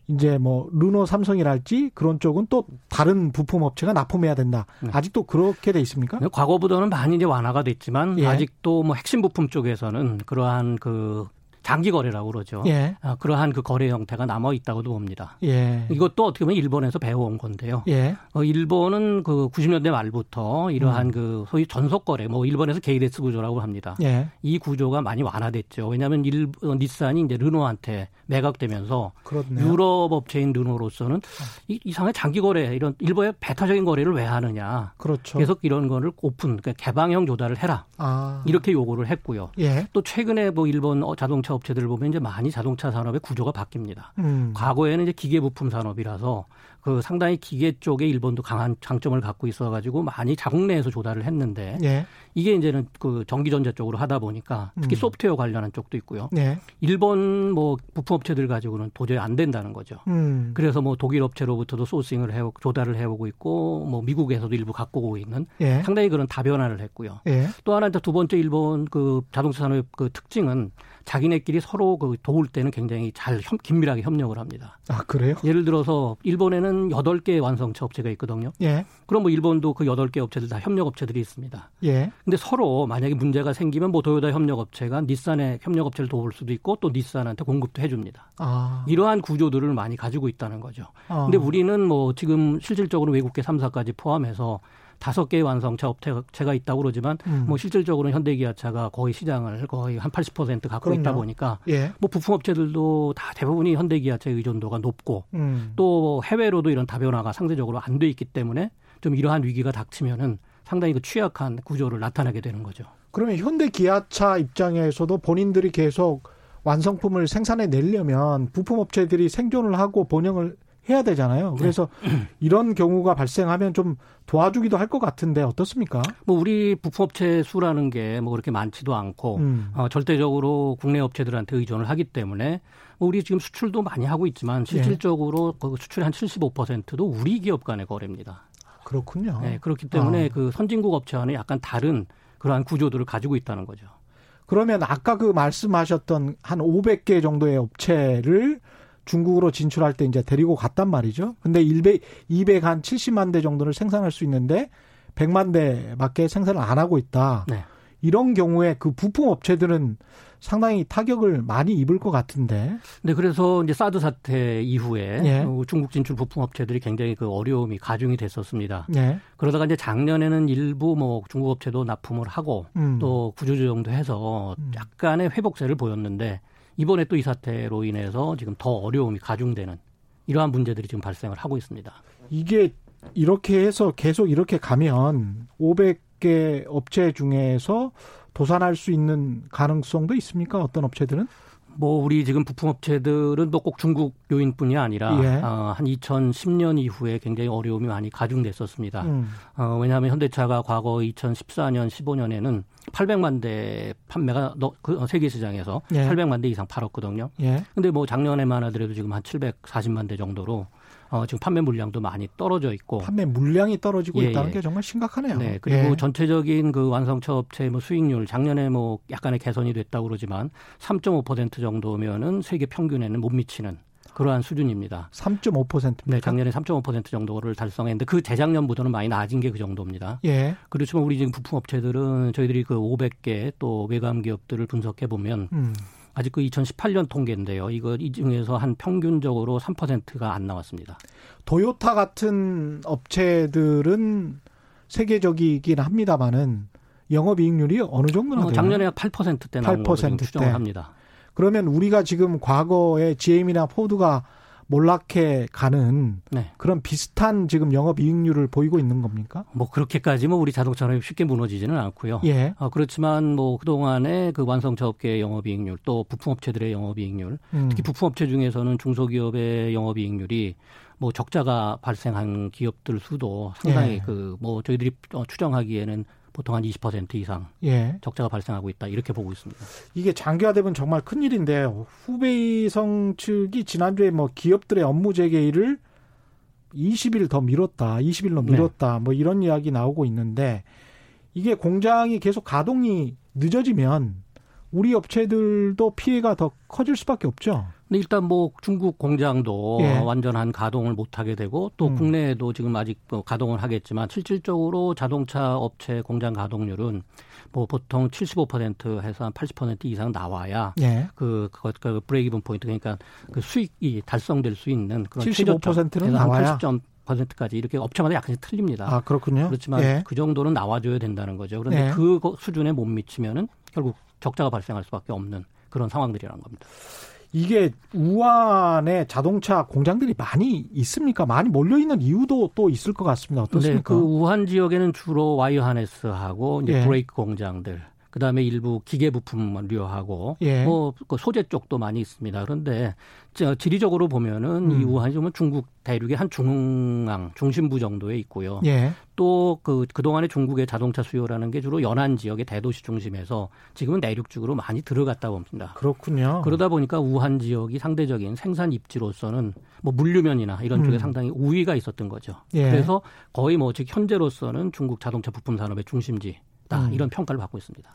이제 뭐 르노 삼성이랄지 그런 쪽은 또 다른 부품 업체가 납품해야 된다. 네. 아직도 그렇게 돼 있습니까? 네, 과거보다는 많이 이제 완화가 됐지만 예. 아직도 뭐 핵심 부품 쪽에서는 그러한 그 장기 거래라고 그러죠. 예. 아, 그러한 그 거래 형태가 남아 있다고도 봅니다. 예. 이것도 어떻게 보면 일본에서 배워온 건데요. 예. 어, 일본은 그 90년대 말부터 이러한 음. 그 소위 전속 거래, 뭐 일본에서 게이데스 구조라고 합니다. 예. 이 구조가 많이 완화됐죠. 왜냐하면 일, 어, 닛산이 이제 르노한테 매각되면서 그렇네요. 유럽 업체인 르노로서는 이, 이상하게 장기 거래 이런 일본의 배타적인 거래를 왜 하느냐. 그렇죠. 계속 이런 거를 오픈, 그러니까 개방형 조달을 해라. 아. 이렇게 요구를 했고요. 예. 또 최근에 뭐 일본 어, 자동차 업체들을 보면 이제 많이 자동차 산업의 구조가 바뀝니다. 음. 과거에는 이제 기계 부품 산업이라서 그 상당히 기계 쪽에 일본도 강한 장점을 갖고 있어 가지고 많이 자국 내에서 조달을 했는데 예. 이게 이제는 그 전기 전자 쪽으로 하다 보니까 특히 음. 소프트웨어 관련한 쪽도 있고요. 예. 일본 뭐 부품 업체들 가지고는 도저히 안 된다는 거죠. 음. 그래서 뭐 독일 업체로부터도 소싱을 해 조달을 해 오고 있고 뭐 미국에서도 일부 갖고 오고 있는 예. 상당히 그런 다변화를 했고요. 예. 또 하나 두 번째 일본 그 자동차 산업의 그 특징은 자기네끼리 서로 그 도울 때는 굉장히 잘 협, 긴밀하게 협력을 합니다. 아, 그래요? 예를 들어서 일본에는 여덟 개 완성차 업체가 있거든요. 예. 그럼 뭐 일본도 그 여덟 개 업체들 다 협력 업체들이 있습니다. 예. 근데 서로 만약에 문제가 생기면 뭐 도요다 협력 업체가 닛산의 협력 업체를 도울 수도 있고 또 닛산한테 공급도 해 줍니다. 아. 이러한 구조들을 많이 가지고 있다는 거죠. 아. 근데 우리는 뭐 지금 실질적으로 외국계 3사까지 포함해서 다섯 개의 완성차 업체가 있다고 그러지만 음. 뭐 실질적으로는 현대기아차가 거의 시장을 거의 한 80% 갖고 그럼요. 있다 보니까 예. 뭐 부품 업체들도 다 대부분이 현대기아차의 의존도가 높고 음. 또 해외로도 이런 다변화가 상대적으로 안 돼 있기 때문에 좀 이러한 위기가 닥치면은 상당히 그 취약한 구조를 나타내게 되는 거죠. 그러면 현대 기아차 입장에서도 본인들이 계속 완성품을 생산해 내려면 부품 업체들이 생존을 하고 번영을 해야 되잖아요. 네. 그래서 네. 이런 경우가 발생하면 좀 도와주기도 할 것 같은데 어떻습니까? 뭐 우리 부품업체 수라는 게 뭐 그렇게 많지도 않고 음. 어, 절대적으로 국내 업체들한테 의존을 하기 때문에 뭐 우리 지금 수출도 많이 하고 있지만 실질적으로 네. 그 수출의 한 75%도 우리 기업 간의 거래입니다. 그렇군요. 네, 그렇기 때문에 아. 그 선진국 업체와는 약간 다른 그러한 구조들을 가지고 있다는 거죠. 그러면 아까 그 말씀하셨던 한 500개 정도의 업체를 중국으로 진출할 때 이제 데리고 갔단 말이죠. 근데 200, 200 한 70만 대 정도를 생산할 수 있는데 100만 대밖에 생산을 안 하고 있다. 네. 이런 경우에 그 부품 업체들은 상당히 타격을 많이 입을 것 같은데. 네, 그래서 이제 사드 사태 이후에 예. 어, 중국 진출 부품 업체들이 굉장히 그 어려움이 가중이 됐었습니다. 예. 그러다가 이제 작년에는 일부 뭐 중국 업체도 납품을 하고 음. 또 구조조정도 해서 음. 약간의 회복세를 보였는데 이번에 또 이 사태로 인해서 지금 더 어려움이 가중되는 이러한 문제들이 지금 발생을 하고 있습니다. 이게 이렇게 해서 계속 이렇게 가면 500개 업체 중에서 도산할 수 있는 가능성도 있습니까? 어떤 업체들은? 뭐 우리 지금 부품 업체들은 뭐꼭 중국 요인뿐이 아니라 예. 어, 한 2010년 이후에 굉장히 어려움이 많이 가중됐었습니다. 음. 어, 왜냐하면 현대차가 과거 2014년 15년에는 800만 대 판매가 그 어, 세계 시장에서 예. 800만 대 이상 팔았거든요. 예. 근데 뭐 작년에만 하더라도 지금 한 740만 대 정도로 어, 지금 판매 물량도 많이 떨어져 있고 판매 물량이 떨어지고 예, 있다는 예. 게 정말 심각하네요. 네, 그리고 예. 전체적인 그 완성차 업체의 뭐 수익률 작년에 뭐 약간의 개선이 됐다고 그러지만 3.5% 정도면은 세계 평균에는 못 미치는 그러한 수준입니다. 3.5%입니다. 네, 작년에 3.5% 정도를 달성했는데 그 재작년보다는 많이 낮은 게 그 정도입니다. 예. 그렇지만 우리 지금 부품 업체들은 저희들이 그 500개 또 외감 기업들을 분석해 보면 음. 아직 그 2018년 통계인데요. 이거 이 중에서 한 평균적으로 3%가 안 나왔습니다. 도요타 같은 업체들은 세계적이긴 합니다만은 영업이익률이 어느 정도나 어, 작년에 8%대 나온 8%대. 추정을 합니다. 그러면 우리가 지금 과거에 GM이나 포드가 몰락해 가는 네. 그런 비슷한 지금 영업 이익률을 보이고 있는 겁니까? 뭐 그렇게까지 뭐 우리 자동차 산업이 쉽게 무너지지는 않고요. 예. 어, 그렇지만 뭐 그동안의 그 완성차 업계의 영업 이익률 또 부품 업체들의 영업 이익률 음. 특히 부품 업체 중에서는 중소기업의 영업 이익률이 뭐 적자가 발생한 기업들 수도 상당히 예. 그뭐 저희들이 어, 추정하기에는 보통 한 20% 이상 예. 적자가 발생하고 있다 이렇게 보고 있습니다. 이게 장기화되면 정말 큰 일인데 후베이성 측이 지난주에 뭐 기업들의 업무 재개일을 20일 더 미뤘다, 20일 더 미뤘다, 네. 뭐 이런 이야기 나오고 있는데 이게 공장이 계속 가동이 늦어지면 우리 업체들도 피해가 더 커질 수밖에 없죠. 근데 일단 뭐 중국 공장도 예. 완전한 가동을 못 하게 되고 또 음. 국내에도 지금 아직 뭐 가동을 하겠지만 실질적으로 자동차 업체 공장 가동률은 뭐 보통 75% 해서 한 80% 이상 나와야 예. 그, 그, 그 브레이크본 포인트 그러니까 그 수익이 달성될 수 있는 그런 75%는 나와야 80점 퍼센트까지 이렇게 업체마다 약간씩 틀립니다. 아 그렇군요. 그렇지만 예. 그 정도는 나와줘야 된다는 거죠. 그런데 예. 그 수준에 못 미치면은 결국 적자가 발생할 수밖에 없는 그런 상황들이라는 겁니다. 이게 우한에 자동차 공장들이 많이 있습니까? 많이 몰려 있는 이유도 또 있을 것 같습니다. 어떻습니까? 네, 그 우한 지역에는 주로 와이어 하네스하고 이제 예. 브레이크 공장들 그다음에 일부 기계 부품류하고 예. 뭐그 소재 쪽도 많이 있습니다. 그런데 저 지리적으로 보면은 음. 이 우한이 좀 중국 대륙의 한 중앙 중심부 정도에 있고요. 예. 또그 그동안의 중국의 자동차 수요라는 게 주로 연안 지역의 대도시 중심에서 지금은 내륙 쪽으로 많이 들어갔다 봅니다. 그렇군요. 그러다 보니까 우한 지역이 상대적인 생산 입지로서는 뭐 물류면이나 이런 쪽에 음. 상당히 우위가 있었던 거죠. 예. 그래서 거의 뭐 즉 현재로서는 중국 자동차 부품 산업의 중심지다 음. 이런 평가를 받고 있습니다.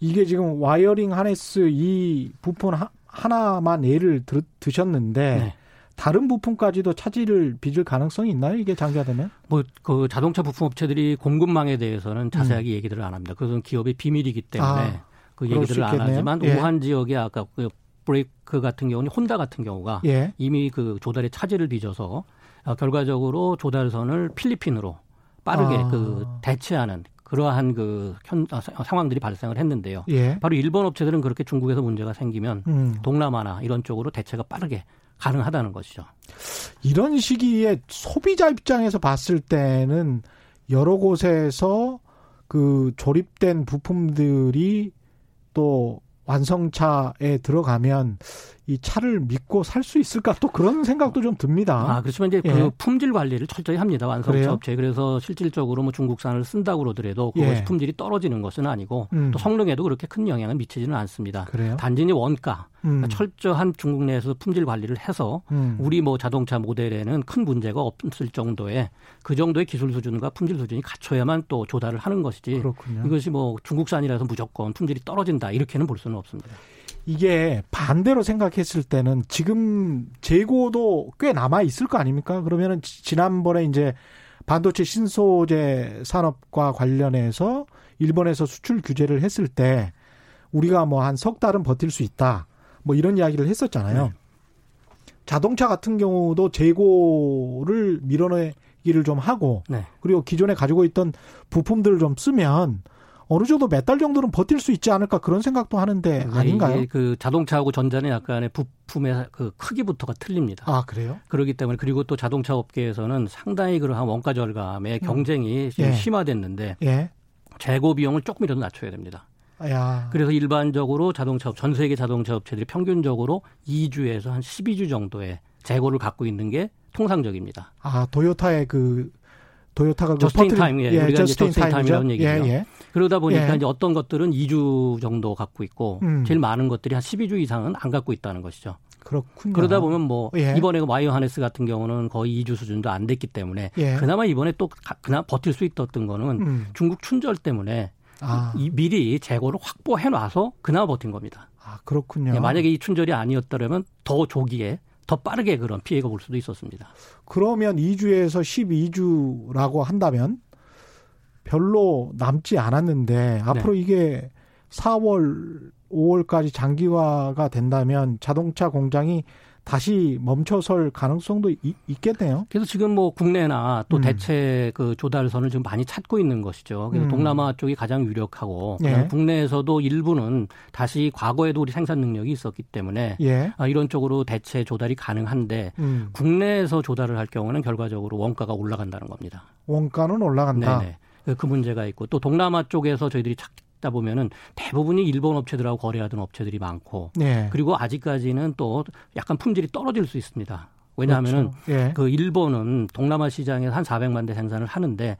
이게 지금 wiring harness 이 부품 하나만 예를 들, 드셨는데 네. 다른 부품까지도 차질을 빚을 가능성이 있나요? 이게 장기화되면? 뭐 그 자동차 부품 업체들이 공급망에 대해서는 자세하게 음. 얘기들을 안 합니다. 그것은 기업의 비밀이기 때문에 아, 그 얘기들을 안 하지만 예. 우한 지역에 아까 그 브레이크 같은 경우는 혼다 같은 경우가 예. 이미 그 조달의 차질을 빚어서 어, 결과적으로 조달선을 필리핀으로 빠르게 아. 그 대체하는 그러한 그 현, 아, 상황들이 발생을 했는데요. 예. 바로 일본 업체들은 그렇게 중국에서 문제가 생기면 음. 동남아나 이런 쪽으로 대체가 빠르게 가능하다는 것이죠. 이런 시기에 소비자 입장에서 봤을 때는 여러 곳에서 그 조립된 부품들이 또 완성차에 들어가면 이 차를 믿고 살 수 있을까 또 그런 생각도 좀 듭니다. 아, 그렇지만 이제 그 예. 그 품질 관리를 철저히 합니다. 완성차 업체. 그래서 실질적으로 뭐 중국산을 쓴다고 그러더라도 그것이 예. 품질이 떨어지는 것은 아니고 음. 또 성능에도 그렇게 큰 영향을 미치지는 않습니다. 그래요? 단지 원가 음. 그러니까 철저한 중국 내에서 품질 관리를 해서 음. 우리 뭐 자동차 모델에는 큰 문제가 없을 정도의 그 정도의 기술 수준과 품질 수준이 갖춰야만 또 조달을 하는 것이지. 그렇군요. 이것이 뭐 중국산이라서 무조건 품질이 떨어진다 이렇게는 볼 수는 없습니다. 이게 반대로 생각했을 때는 지금 재고도 꽤 남아 있을 거 아닙니까? 그러면은 지난번에 이제 반도체 신소재 산업과 관련해서 일본에서 수출 규제를 했을 때 우리가 뭐 한 석 달은 버틸 수 있다. 뭐 이런 이야기를 했었잖아요. 네. 자동차 같은 경우도 재고를 밀어내기를 좀 하고 네. 그리고 기존에 가지고 있던 부품들을 좀 쓰면 어느 정도 몇 달 정도는 버틸 수 있지 않을까 그런 생각도 하는데 네, 아닌가요? 그 자동차하고 전자는 약간의 부품의 그 크기부터가 틀립니다. 아 그래요? 그렇기 때문에 그리고 또 자동차 업계에서는 상당히 그러한 원가 절감의 음. 경쟁이 음. 예. 심화됐는데 예. 재고 비용을 조금이라도 낮춰야 됩니다. 야. 그래서 일반적으로 자동차 업, 전 세계 자동차 업체들이 평균적으로 2주에서 한 12주 정도의 재고를 갖고 있는 게 통상적입니다. 아 도요타의 그 도요타가 just in 그 time, 예, 예 우리가 just in, just in time이라는 얘기죠. 예, 예. 그러다 보니까 예. 이제 어떤 것들은 2주 정도 갖고 있고 음. 제일 많은 것들이 한 12주 이상은 안 갖고 있다는 것이죠. 그렇군요. 그러다 보면 뭐 예. 이번에 wire harness 같은 경우는 거의 2주 수준도 안 됐기 때문에 예. 그나마 이번에 또 그나마 버틸 수 있었던 거는 음. 중국 춘절 때문에 아. 이, 미리 재고를 확보해 놔서 그나마 버틴 겁니다. 아, 그렇군요. 예, 만약에 이 춘절이 아니었더라면 더 조기에 더 빠르게 그런 피해가 올 수도 있었습니다. 그러면 2주에서 12주라고 한다면 별로 남지 않았는데 앞으로 네. 이게 4월, 5월까지 장기화가 된다면 자동차 공장이 다시 멈춰설 가능성도 이, 있겠네요. 그래서 지금 뭐 국내나 또 음. 대체 그 조달선을 지금 많이 찾고 있는 것이죠. 그래서 음. 동남아 쪽이 가장 유력하고 예. 국내에서도 일부는 다시 과거에도 우리 생산 능력이 있었기 때문에 예. 아, 이런 쪽으로 대체 조달이 가능한데 음. 국내에서 조달을 할 경우는 결과적으로 원가가 올라간다는 겁니다. 원가는 올라간다. 네네. 그, 그 문제가 있고 또 동남아 쪽에서 저희들이 찾 다 보면은 대부분이 일본 업체들하고 거래하던 업체들이 많고 네. 그리고 아직까지는 또 약간 품질이 떨어질 수 있습니다. 왜냐하면은 그렇죠. 예. 그 일본은 동남아 시장에서 한 400만 대 생산을 하는데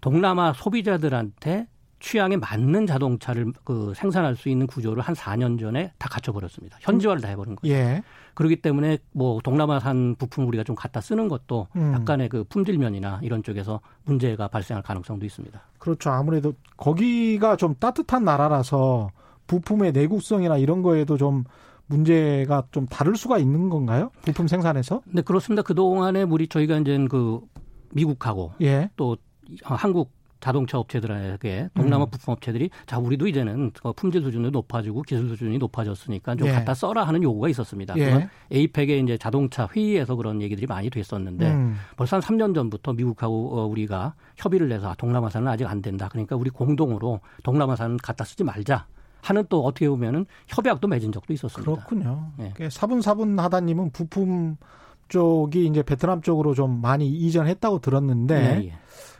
동남아 소비자들한테 취향에 맞는 자동차를 그 생산할 수 있는 구조를 한 4년 전에 다 갖춰버렸습니다. 현지화를 다 해버린 거죠. 예. 그렇기 때문에 뭐 동남아산 부품 우리가 좀 갖다 쓰는 것도 음. 약간의 그 품질면이나 이런 쪽에서 문제가 발생할 가능성도 있습니다. 그렇죠. 아무래도 거기가 좀 따뜻한 나라라서 부품의 내국성이나 이런 거에도 좀 문제가 좀 다를 수가 있는 건가요? 부품 생산에서? 네, 그렇습니다. 그동안에 우리 저희가 이제 그 미국하고 예. 또 한국 자동차 업체들에게 동남아 음. 부품 업체들이 자 우리도 이제는 그 품질 수준이 높아지고 기술 수준이 높아졌으니까 좀 예. 갖다 써라 하는 요구가 있었습니다. 예. 그건 에이펙의 이제 자동차 회의에서 그런 얘기들이 많이 됐었는데 음. 벌써 한 3년 전부터 미국하고 어, 우리가 협의를 해서 아, 동남아산은 아직 안 된다. 그러니까 우리 공동으로 동남아산 갖다 쓰지 말자. 하는 또 어떻게 보면은 협약도 맺은 적도 있었습니다. 그렇군요. 예. 사분사분 하다님은 부품 쪽이 이제 베트남 쪽으로 좀 많이 이전했다고 들었는데 예, 예.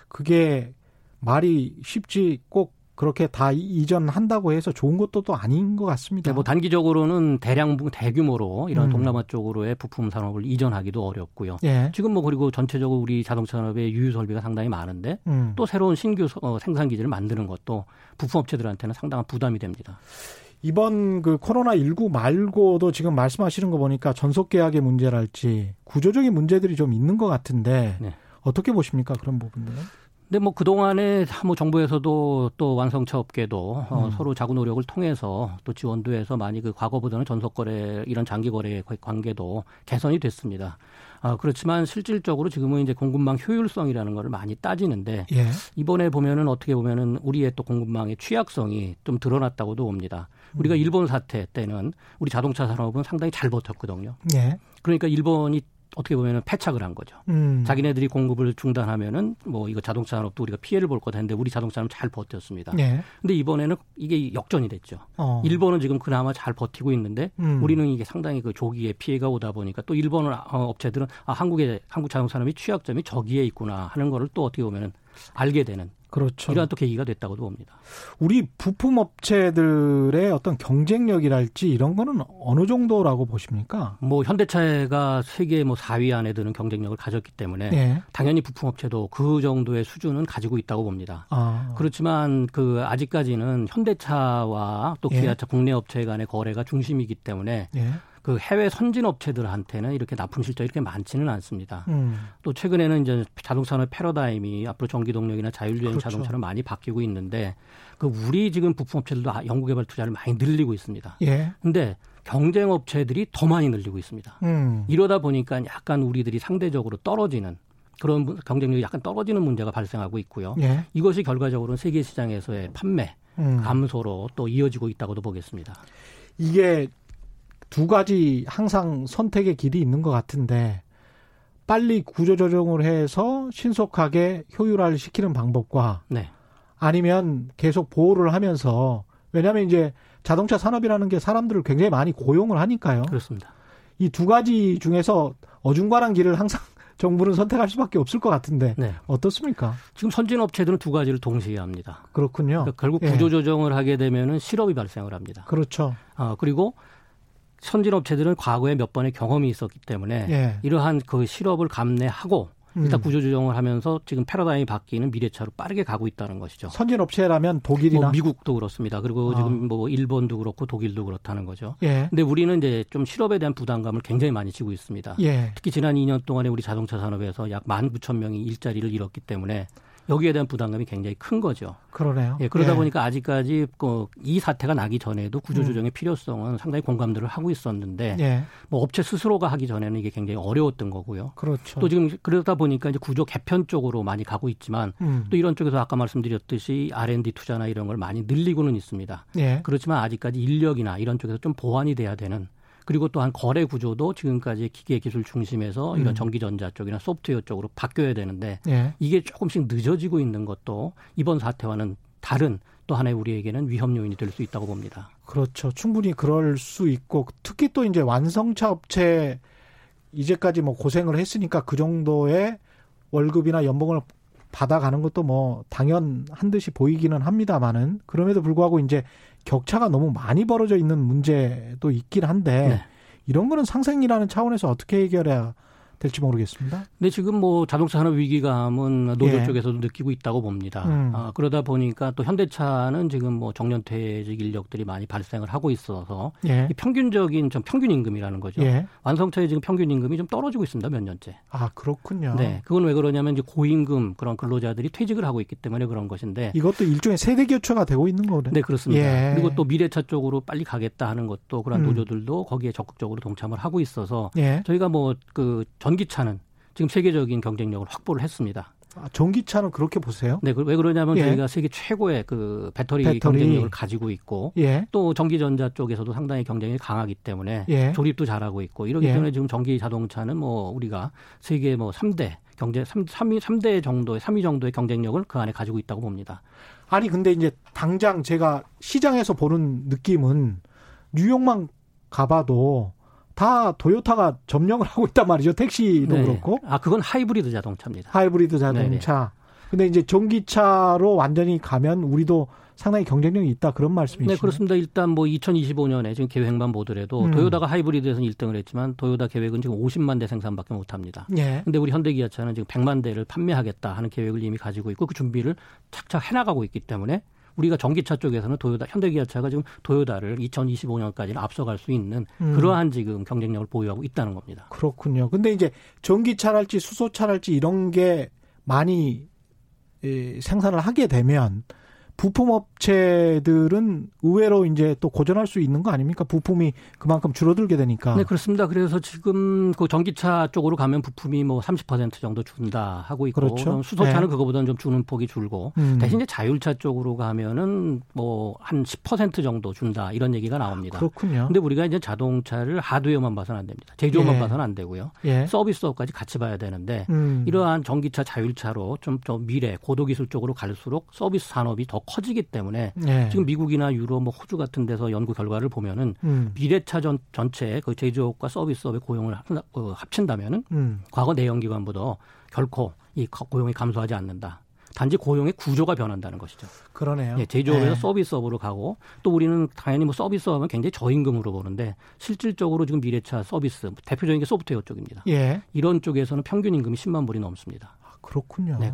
그게 말이 쉽지 꼭 그렇게 다 이전한다고 해서 좋은 것도 또 아닌 것 같습니다. 네, 뭐 단기적으로는 대량 대규모로 이런 음. 동남아 쪽으로의 부품 산업을 이전하기도 어렵고요. 예. 지금 뭐 그리고 전체적으로 우리 자동차 산업의 유유 설비가 상당히 많은데 음. 또 새로운 신규 어, 생산 기지를 만드는 것도 부품 업체들한테는 상당한 부담이 됩니다. 이번 그 코로나 19 말고도 지금 말씀하시는 거 보니까 전속 계약의 문제랄지 구조적인 문제들이 좀 있는 것 같은데 네. 어떻게 보십니까 그런 부분들은? 근데 뭐 그동안에 뭐 정부에서도 또 완성차 업계도 어, 음. 서로 자구 노력을 통해서 또 지원도 해서 많이 그 과거보다는 전속 거래 이런 장기 거래 관계도 개선이 됐습니다. 아, 그렇지만 실질적으로 지금은 이제 공급망 효율성이라는 거를 많이 따지는데 예. 이번에 보면은 어떻게 보면은 우리의 또 공급망의 취약성이 좀 드러났다고도 봅니다. 우리가 음. 일본 사태 때는 우리 자동차 산업은 상당히 잘 버텼거든요. 예. 그러니까 일본이 어떻게 보면은 패착을 한 거죠. 음. 자기네들이 공급을 중단하면은 뭐 이거 자동차 산업도 우리가 피해를 볼 거다 했는데 우리 자동차 산업 잘 버텼습니다. 네. 근데 이번에는 이게 역전이 됐죠. 어. 일본은 지금 그나마 잘 버티고 있는데 음. 우리는 이게 상당히 그 조기에 피해가 오다 보니까 또 일본 어, 업체들은 아 한국의 한국 자동차 산업이 취약점이 저기에 있구나 하는 거를 또 어떻게 보면은 알게 되는 그렇죠. 이러한 또 계기가 됐다고도 봅니다. 우리 부품 업체들의 어떤 경쟁력이랄지 이런 거는 어느 정도라고 보십니까? 뭐 현대차가 세계 뭐 4위 안에 드는 경쟁력을 가졌기 때문에 네. 당연히 부품 업체도 그 정도의 수준은 가지고 있다고 봅니다. 아. 그렇지만 그 아직까지는 현대차와 또 예. 기아차 예. 국내 업체 간의 거래가 중심이기 때문에 예. 그 해외 선진 업체들한테는 이렇게 납품 실적이 이렇게 많지는 않습니다. 음. 또 최근에는 이제 자동차의 패러다임이 앞으로 전기 동력이나 자율주행 그렇죠. 자동차로 많이 바뀌고 있는데 그 우리 지금 부품 업체들도 아, 연구개발 투자를 많이 늘리고 있습니다. 예. 근데 경쟁 업체들이 더 많이 늘리고 있습니다. 음. 이러다 보니까 약간 우리들이 상대적으로 떨어지는 그런 경쟁력이 약간 떨어지는 문제가 발생하고 있고요. 예. 이것이 결과적으로 세계 시장에서의 판매 음. 감소로 또 이어지고 있다고도 보겠습니다. 이게 두 가지 항상 선택의 길이 있는 것 같은데 빨리 구조조정을 해서 신속하게 효율화를 시키는 방법과 네. 아니면 계속 보호를 하면서 왜냐하면 이제 자동차 산업이라는 게 사람들을 굉장히 많이 고용을 하니까요. 그렇습니다. 이 두 가지 중에서 어중간한 길을 항상 정부는 선택할 수밖에 없을 것 같은데 네. 어떻습니까? 지금 선진 업체들은 두 가지를 동시에 합니다. 그렇군요. 그러니까 결국 구조 조정을 예. 하게 되면은 실업이 발생을 합니다. 그렇죠. 아 그리고 선진 업체들은 과거에 몇 번의 경험이 있었기 때문에 예. 이러한 그 실업을 감내하고 일단 음. 구조조정을 하면서 지금 패러다임이 바뀌는 미래차로 빠르게 가고 있다는 것이죠. 선진 업체라면 독일이나 뭐 미국도 그렇습니다. 그리고 어. 지금 뭐 일본도 그렇고 독일도 그렇다는 거죠. 예. 근데 우리는 이제 좀 실업에 대한 부담감을 굉장히 많이 지고 있습니다. 예. 특히 지난 2년 동안에 우리 자동차 산업에서 약 19,000명이 일자리를 잃었기 때문에 여기에 대한 부담감이 굉장히 큰 거죠. 그러네요. 예, 그러다 예. 보니까 아직까지 그이 사태가 나기 전에도 구조조정의 음. 필요성은 상당히 공감들을 하고 있었는데 예. 뭐 업체 스스로가 하기 전에는 이게 굉장히 어려웠던 거고요. 그렇죠. 또 지금 그러다 보니까 이제 구조 개편 쪽으로 많이 가고 있지만 음. 또 이런 쪽에서 아까 말씀드렸듯이 R&D 투자나 이런 걸 많이 늘리고는 있습니다. 예. 그렇지만 아직까지 인력이나 이런 쪽에서 좀 보완이 돼야 되는 그리고 또한 거래 구조도 지금까지 기계 기술 중심에서 이런 음. 전기전자 쪽이나 소프트웨어 쪽으로 바뀌어야 되는데 예. 이게 조금씩 늦어지고 있는 것도 이번 사태와는 다른 또 하나의 우리에게는 위험 요인이 될 수 있다고 봅니다. 그렇죠. 충분히 그럴 수 있고 특히 또 이제 완성차 업체 이제까지 뭐 고생을 했으니까 그 정도의 월급이나 연봉을 받아가는 것도 뭐 당연한 듯이 보이기는 합니다만은 그럼에도 불구하고 이제 격차가 너무 많이 벌어져 있는 문제도 있긴 한데 네. 이런 거는 상생이라는 차원에서 어떻게 해결해야 될지 모르겠습니다. 네, 지금 뭐 자동차 산업 위기감은 노조 예. 쪽에서도 느끼고 있다고 봅니다. 음. 아, 그러다 보니까 또 현대차는 지금 뭐 정년퇴직 인력들이 많이 발생을 하고 있어서 예. 평균적인 좀 평균 임금이라는 거죠. 예. 완성차의 지금 평균 임금이 좀 떨어지고 있습니다. 몇 년째. 아, 그렇군요. 네, 그건 왜 그러냐면 이제 고임금 그런 근로자들이 퇴직을 하고 있기 때문에 그런 것인데 이것도 일종의 세대 교체가 되고 있는 거네. 네, 그렇습니다. 예. 그리고 또 미래차 쪽으로 빨리 가겠다 하는 것도 그런 음. 노조들도 거기에 적극적으로 동참을 하고 있어서 예. 저희가 뭐그 전 기차는 지금 세계적인 경쟁력을 확보를 했습니다. 아, 전기차는 그렇게 보세요? 네, 왜 그러냐면 예. 저희가 세계 최고의 그 배터리, 배터리, 경쟁력을 가지고 있고 예. 또 전기 전자 쪽에서도 상당히 경쟁이 강하기 때문에 예. 조립도 잘하고 있고 이러기 예. 때문에 지금 전기 자동차는 뭐 우리가 세계 뭐 3대 경제 3, 3위 3대 정도의 3위 정도의 경쟁력을 그 안에 가지고 있다고 봅니다. 아니 근데 이제 당장 제가 시장에서 보는 느낌은 뉴욕만 가봐도 다 도요타가 점령을 하고 있단 말이죠. 택시도 네. 그렇고. 아, 그건 하이브리드 자동차입니다. 하이브리드 자동차. 네네. 근데 이제 전기차로 완전히 가면 우리도 상당히 경쟁력이 있다 그런 말씀이시죠? 네, 그렇습니다. 일단 뭐 2025년에 지금 계획만 보더라도 음. 도요타가 하이브리드에서는 1등을 했지만 도요타 계획은 지금 50만 대 생산밖에 못 합니다. 예. 근데 우리 현대기아차는 지금 100만 대를 판매하겠다 하는 계획을 이미 가지고 있고 그 준비를 착착 해 나가고 있기 때문에 우리가 전기차 쪽에서는 도요타, 현대기아차가 지금 도요타를 2025년까지는 앞서갈 수 있는 음. 그러한 지금 경쟁력을 보유하고 있다는 겁니다. 그렇군요. 근데 이제 전기차랄지 수소차랄지 이런 게 많이 생산을 하게 되면 부품업체들은 의외로 이제 또 고전할 수 있는 거 아닙니까? 부품이 그만큼 줄어들게 되니까. 네, 그렇습니다. 그래서 지금 그 전기차 쪽으로 가면 부품이 뭐 30% 정도 준다 하고 있고 그렇죠. 수소차는 네. 그거보다는 좀 주는 폭이 줄고 음. 대신 이제 자율차 쪽으로 가면은 뭐 한 10% 정도 준다 이런 얘기가 나옵니다. 그렇군요. 근데 우리가 이제 자동차를 하드웨어만 봐서는 안 됩니다. 제조만 예. 봐서는 안 되고요. 예. 서비스업까지 같이 봐야 되는데 음. 이러한 전기차 자율차로 좀, 좀 미래 고도기술 쪽으로 갈수록 서비스 산업이 더 커지기 때문에 네. 지금 미국이나 유럽, 뭐 호주 같은 데서 연구 결과를 보면은 음. 미래차 전, 전체 그 제조업과 서비스업의 고용을 어, 합친다면은 음. 과거 내연기관보다 결코 이 고용이 감소하지 않는다. 단지 고용의 구조가 변한다는 것이죠. 그러네요. 예, 제조업에서 네. 서비스업으로 가고 또 우리는 당연히 뭐 서비스업은 굉장히 저임금으로 보는데 실질적으로 지금 미래차 서비스 대표적인 게 소프트웨어 쪽입니다. 예. 이런 쪽에서는 평균 임금이 10만 불이 넘습니다. 아, 그렇군요. 네.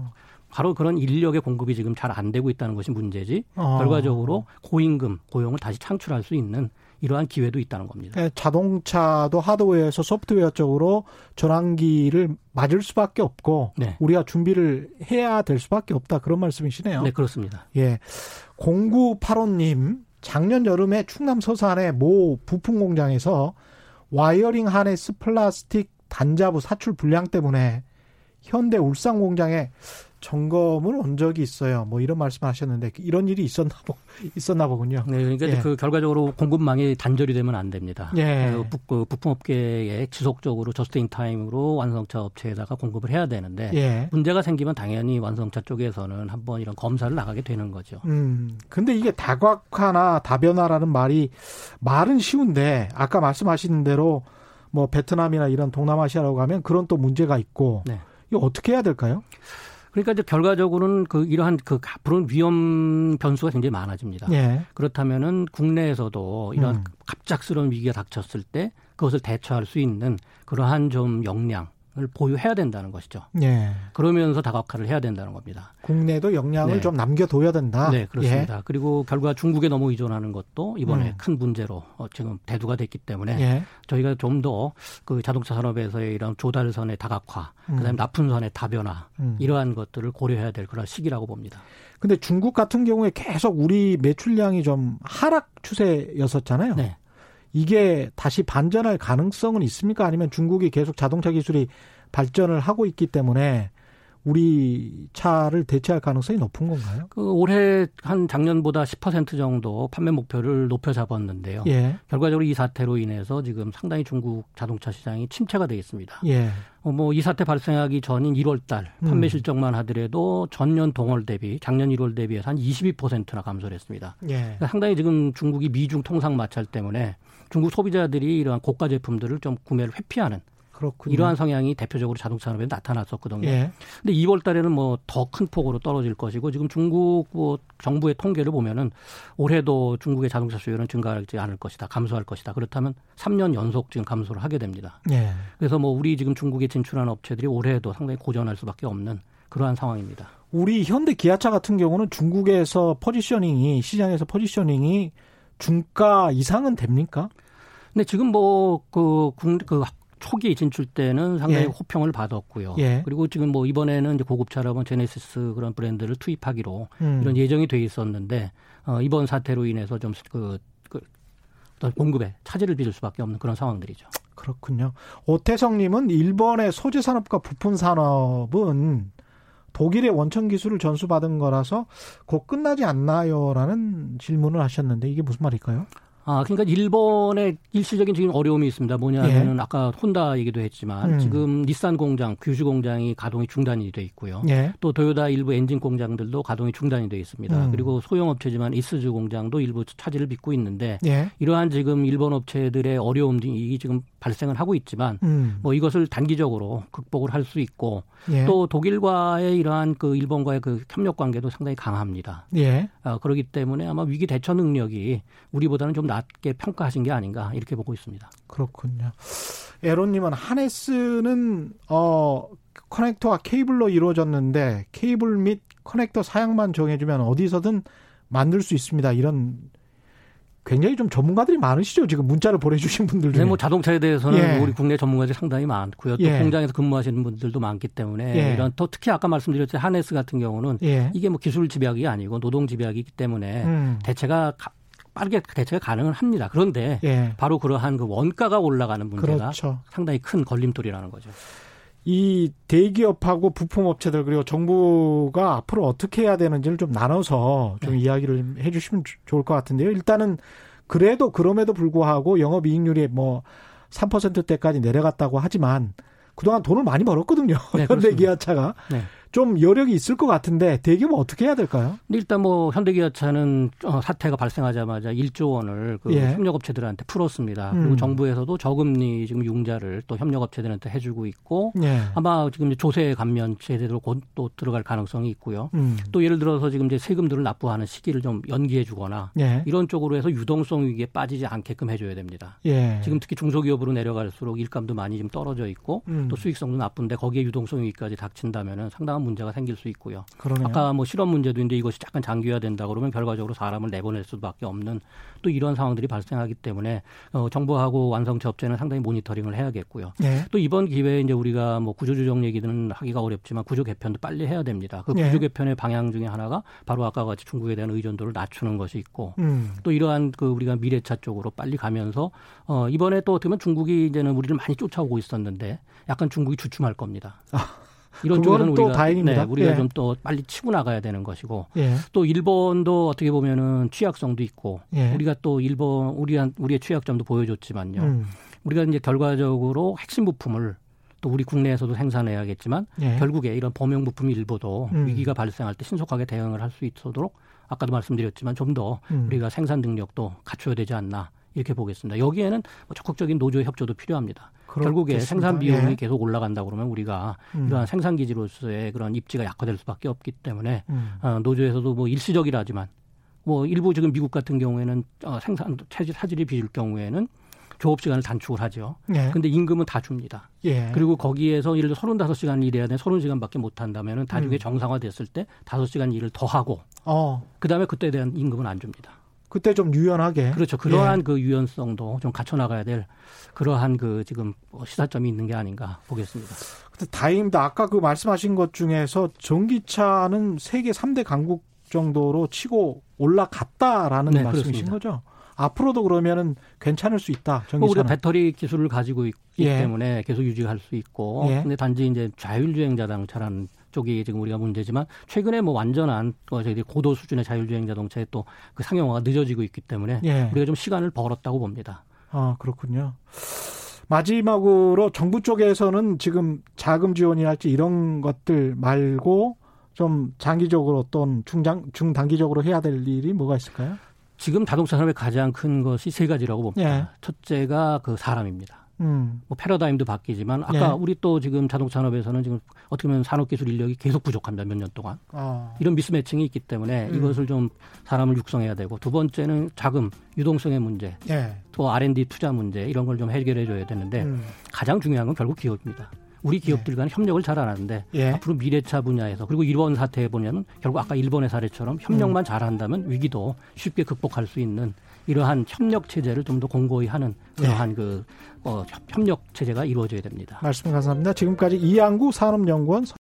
바로 그런 인력의 공급이 지금 잘 안 되고 있다는 것이 문제지 어. 결과적으로 고임금 고용을 다시 창출할 수 있는 이러한 기회도 있다는 겁니다. 그러니까 자동차도 하드웨어에서 소프트웨어 쪽으로 전환기를 맞을 수밖에 없고 네. 우리가 준비를 해야 될 수밖에 없다 그런 말씀이시네요. 네, 그렇습니다. 예. 0985님 작년 여름에 충남 서산의 모 부품 공장에서 wiring harness 플라스틱 단자부 사출 불량 때문에 현대 울산 공장에 점검을 온 적이 있어요. 뭐 이런 말씀하셨는데 이런 일이 있었나 보 있었나 보군요. 네, 그러니까 예. 그 결과적으로 공급망이 단절이 되면 안 됩니다. 예. 그, 그 부품업계에 지속적으로 just in time으로 완성차 업체에다가 공급을 해야 되는데 예. 문제가 생기면 당연히 완성차 쪽에서는 한번 이런 검사를 나가게 되는 거죠. 음, 근데 이게 다각화나 다변화라는 말이 말은 쉬운데 아까 말씀하신 대로 뭐 베트남이나 이런 동남아시아라고 가면 그런 또 문제가 있고 네. 이거 어떻게 해야 될까요? 그러니까 이제 결과적으로는 그 이러한 그 앞으로는 위험 변수가 굉장히 많아집니다. 예. 그렇다면은 국내에서도 이런 음. 갑작스러운 위기가 닥쳤을 때 그것을 대처할 수 있는 그러한 좀 역량 을 보유해야 된다는 것이죠. 예. 그러면서 다각화를 해야 된다는 겁니다. 국내도 역량을 네. 좀 남겨둬야 된다. 네, 그렇습니다. 예. 그리고 결과 중국에 너무 의존하는 것도 이번에 음. 큰 문제로 어, 지금 대두가 됐기 때문에 예. 저희가 좀 더 그 자동차 산업에서의 이런 조달선의 다각화, 음. 그다음에 납품선의 다변화 음. 이러한 것들을 고려해야 될 그런 시기라고 봅니다. 근데 중국 같은 경우에 계속 우리 매출량이 좀 하락 추세였었잖아요. 네. 이게 다시 반전할 가능성은 있습니까? 아니면 중국이 계속 자동차 기술이 발전을 하고 있기 때문에 우리 차를 대체할 가능성이 높은 건가요? 그 올해 한 작년보다 10% 정도 판매 목표를 높여 잡았는데요. 예. 결과적으로 이 사태로 인해서 지금 상당히 중국 자동차 시장이 침체가 되어 있습니다. 예. 어, 뭐이 사태 발생하기 전인 1월 달 판매 음. 실적만 하더라도 전년 동월 대비 작년 1월 대비해서 한 22%나 감소를 했습니다. 예. 그러니까 상당히 지금 중국이 미중 통상 마찰 때문에 중국 소비자들이 이러한 고가 제품들을 좀 구매를 회피하는 그렇군요. 이러한 성향이 대표적으로 자동차 산업에 나타났었거든요. 예. 근데 2월 달에는 뭐 더 큰 폭으로 떨어질 것이고 지금 중국 뭐 정부의 통계를 보면은 올해도 중국의 자동차 수요는 증가하지 않을 것이다. 감소할 것이다. 그렇다면 3년 연속 지금 감소를 하게 됩니다. 예. 그래서 뭐 우리 지금 중국에 진출한 업체들이 올해도 상당히 고전할 수밖에 없는 그러한 상황입니다. 우리 현대 기아차 같은 경우는 중국에서 포지셔닝이 시장에서 포지셔닝이 중가 이상은 됩니까? 근데 지금 뭐그 그 초기 진출 때는 상당히 예. 호평을 받았고요. 예. 그리고 지금 뭐 이번에는 이제 고급차라면 제네시스 그런 브랜드를 투입하기로 음. 이런 예정이 돼 있었는데 어, 이번 사태로 인해서 좀그 그 어떤 공급에 차질을 빚을 수밖에 없는 그런 상황들이죠. 그렇군요. 오태성님은 일본의 소재 산업과 부품 산업은 독일의 원천 기술을 전수받은 거라서 곧 끝나지 않나요라는 질문을 하셨는데 이게 무슨 말일까요? 아, 그러니까 일본의 일시적인 지금 어려움이 있습니다. 뭐냐면은 예. 아까 혼다 얘기도 했지만 음. 지금 닛산 공장, 규슈 공장이 가동이 중단이 돼 있고요. 예. 또 도요다 일부 엔진 공장들도 가동이 중단이 돼 있습니다. 음. 그리고 소형 업체지만 이스즈 공장도 일부 차질을 빚고 있는데 예. 이러한 지금 일본 업체들의 어려움이 지금 발생을 하고 있지만 음. 뭐 이것을 단기적으로 극복을 할 수 있고 예. 또 독일과의 이러한 그 일본과의 그 협력 관계도 상당히 강합니다. 예. 아, 그렇기 때문에 아마 위기 대처 능력이 우리보다는 좀 낮게 평가하신 게 아닌가 이렇게 보고 있습니다. 그렇군요. 에로님은 하네스는 어 커넥터와 케이블로 이루어졌는데 케이블 및 커넥터 사양만 정해주면 어디서든 만들 수 있습니다. 이런 굉장히 좀 전문가들이 많으시죠. 지금 문자를 보내주신 분들 중에. 네, 뭐 자동차에 대해서는 예. 우리 국내 전문가들이 상당히 많고요. 또 예. 공장에서 근무하시는 분들도 많기 때문에 예. 이런 또 특히 아까 말씀드렸듯이 하네스 같은 경우는 예. 이게 뭐 기술 집약이 아니고 노동 집약이기 때문에 음. 대체가 빠르게 대체가 가능은 합니다. 그런데 예. 바로 그러한 그 원가가 올라가는 문제가 그렇죠. 상당히 큰 걸림돌이라는 거죠. 이 대기업하고 부품업체들 그리고 정부가 앞으로 어떻게 해야 되는지를 좀 나눠서 좀 네. 이야기를 해 주시면 좋을 것 같은데요. 일단은 그래도 그럼에도 불구하고 영업이익률이 뭐 3%대까지 내려갔다고 하지만 그동안 돈을 많이 벌었거든요. 네, 현대 기아차가. 네. 좀 여력이 있을 것 같은데 대기업은 어떻게 해야 될까요? 일단 뭐 현대기아차는 어, 사태가 발생하자마자 1조 원을 그 예. 협력업체들한테 풀었습니다. 음. 그리고 정부에서도 저금리 지금 융자를 또 협력업체들한테 해주고 있고 예. 아마 지금 조세 감면 제대로 곧 또 들어갈 가능성이 있고요. 음. 또 예를 들어서 지금 이제 세금들을 납부하는 시기를 좀 연기해주거나 예. 이런 쪽으로 해서 유동성 위기에 빠지지 않게끔 해줘야 됩니다. 예. 지금 특히 중소기업으로 내려갈수록 일감도 많이 좀 떨어져 있고 음. 또 수익성도 나쁜데 거기에 유동성 위기까지 닥친다면은 상당 상당한 문제가 생길 수 있고요. 그러네요. 아까 뭐 실업 문제도 있는데 이것이 약간 장기화된다 그러면 결과적으로 사람을 내보낼 수밖에 없는 또 이런 상황들이 발생하기 때문에 어, 정부하고 완성차 업체는 상당히 모니터링을 해야겠고요. 네. 또 이번 기회에 이제 우리가 뭐 구조조정 얘기는 하기가 어렵지만 구조 개편도 빨리 해야 됩니다. 그 네. 구조 개편의 방향 중에 하나가 바로 아까 같이 중국에 대한 의존도를 낮추는 것이 있고 음. 또 이러한 그 우리가 미래차 쪽으로 빨리 가면서 어, 이번에 또 어떻게 보면 중국이 이제는 우리를 많이 쫓아오고 있었는데 약간 중국이 주춤할 겁니다. 아. 이런 쪽은 우리가 다행입니다. 네, 우리가 예. 좀또 빨리 치고 나가야 되는 것이고 예. 또 일본도 어떻게 보면은 취약성도 있고 예. 우리가 또 일본 우리 우리의 취약점도 보여줬지만요. 음. 우리가 이제 결과적으로 핵심 부품을 또 우리 국내에서도 생산해야겠지만 예. 결국에 이런 범용 부품 일부도 음. 위기가 발생할 때 신속하게 대응을 할 수 있도록 아까도 말씀드렸지만 좀더 음. 우리가 생산 능력도 갖춰야 되지 않나 이렇게 보겠습니다. 여기에는 뭐 적극적인 노조 협조도 필요합니다. 결국에 그렇겠습니다. 생산 비용이 예. 계속 올라간다 그러면 우리가 음. 이러한 생산 기지로서의 그런 입지가 약화될 수밖에 없기 때문에 음. 어, 노조에서도 뭐 일시적이라지만 뭐 일부 지금 미국 같은 경우에는 어, 생산 차질 차질이 빚을 경우에는 조업 시간을 단축을 하죠. 예. 근데 임금은 다 줍니다. 예. 그리고 거기에서 예를 들어 35시간 일해야 되는 30시간밖에 못 한다면은 나중에 음. 정상화됐을 때 5시간 일을 더 하고 어. 그다음에 그때에 대한 임금은 안 줍니다. 그때 좀 유연하게. 그렇죠. 그러한 예. 그 유연성도 좀 갖춰 나가야 될 그러한 그 지금 시사점이 있는 게 아닌가 보겠습니다. 근데 다행입니다. 아까 그 말씀하신 것 중에서 전기차는 세계 3대 강국 정도로 치고 올라갔다라는 네, 말씀이신 그렇습니다. 거죠? 앞으로도 그러면은 괜찮을 수 있다. 전기차는. 뭐 우리가 배터리 기술을 가지고 있기 예. 때문에 계속 유지할 수 있고, 예. 근데 단지 이제 자율주행 자동차라는 쪽이 지금 우리가 문제지만 최근에 뭐 완전한 어, 저희 고도 수준의 자율주행 자동차의 또 그 상용화가 늦어지고 있기 때문에 예. 우리가 좀 시간을 벌었다고 봅니다. 아 그렇군요. 마지막으로 정부 쪽에서는 지금 자금 지원이랄지 이런 것들 말고 좀 장기적으로 또는 중장 중단기적으로 해야 될 일이 뭐가 있을까요? 지금 자동차 산업의 가장 큰 것이 세 가지라고 봅니다. 예. 첫째가 그 사람입니다. 음. 뭐 패러다임도 바뀌지만 아까 예. 우리 또 지금 자동차 산업에서는 지금 어떻게 보면 산업기술 인력이 계속 부족합니다. 몇 년 동안. 어. 이런 미스매칭이 있기 때문에 음. 이것을 좀 사람을 육성해야 되고 두 번째는 자금, 유동성의 문제, 예. 또 R&D 투자 문제 이런 걸 좀 해결해 줘야 되는데 음. 가장 중요한 건 결국 기업입니다. 우리 기업들 간에 예. 협력을 잘 안 하는데 예. 앞으로 미래차 분야에서 그리고 일본 사태에 보면 결국 아까 일본의 사례처럼 협력만 음. 잘 한다면 위기도 쉽게 극복할 수 있는 이러한 협력 체제를 좀 더 공고히 하는 그러한 예. 그 어, 협력 체제가 이루어져야 됩니다. 말씀 감사합니다. 지금까지 이양구 산업연구원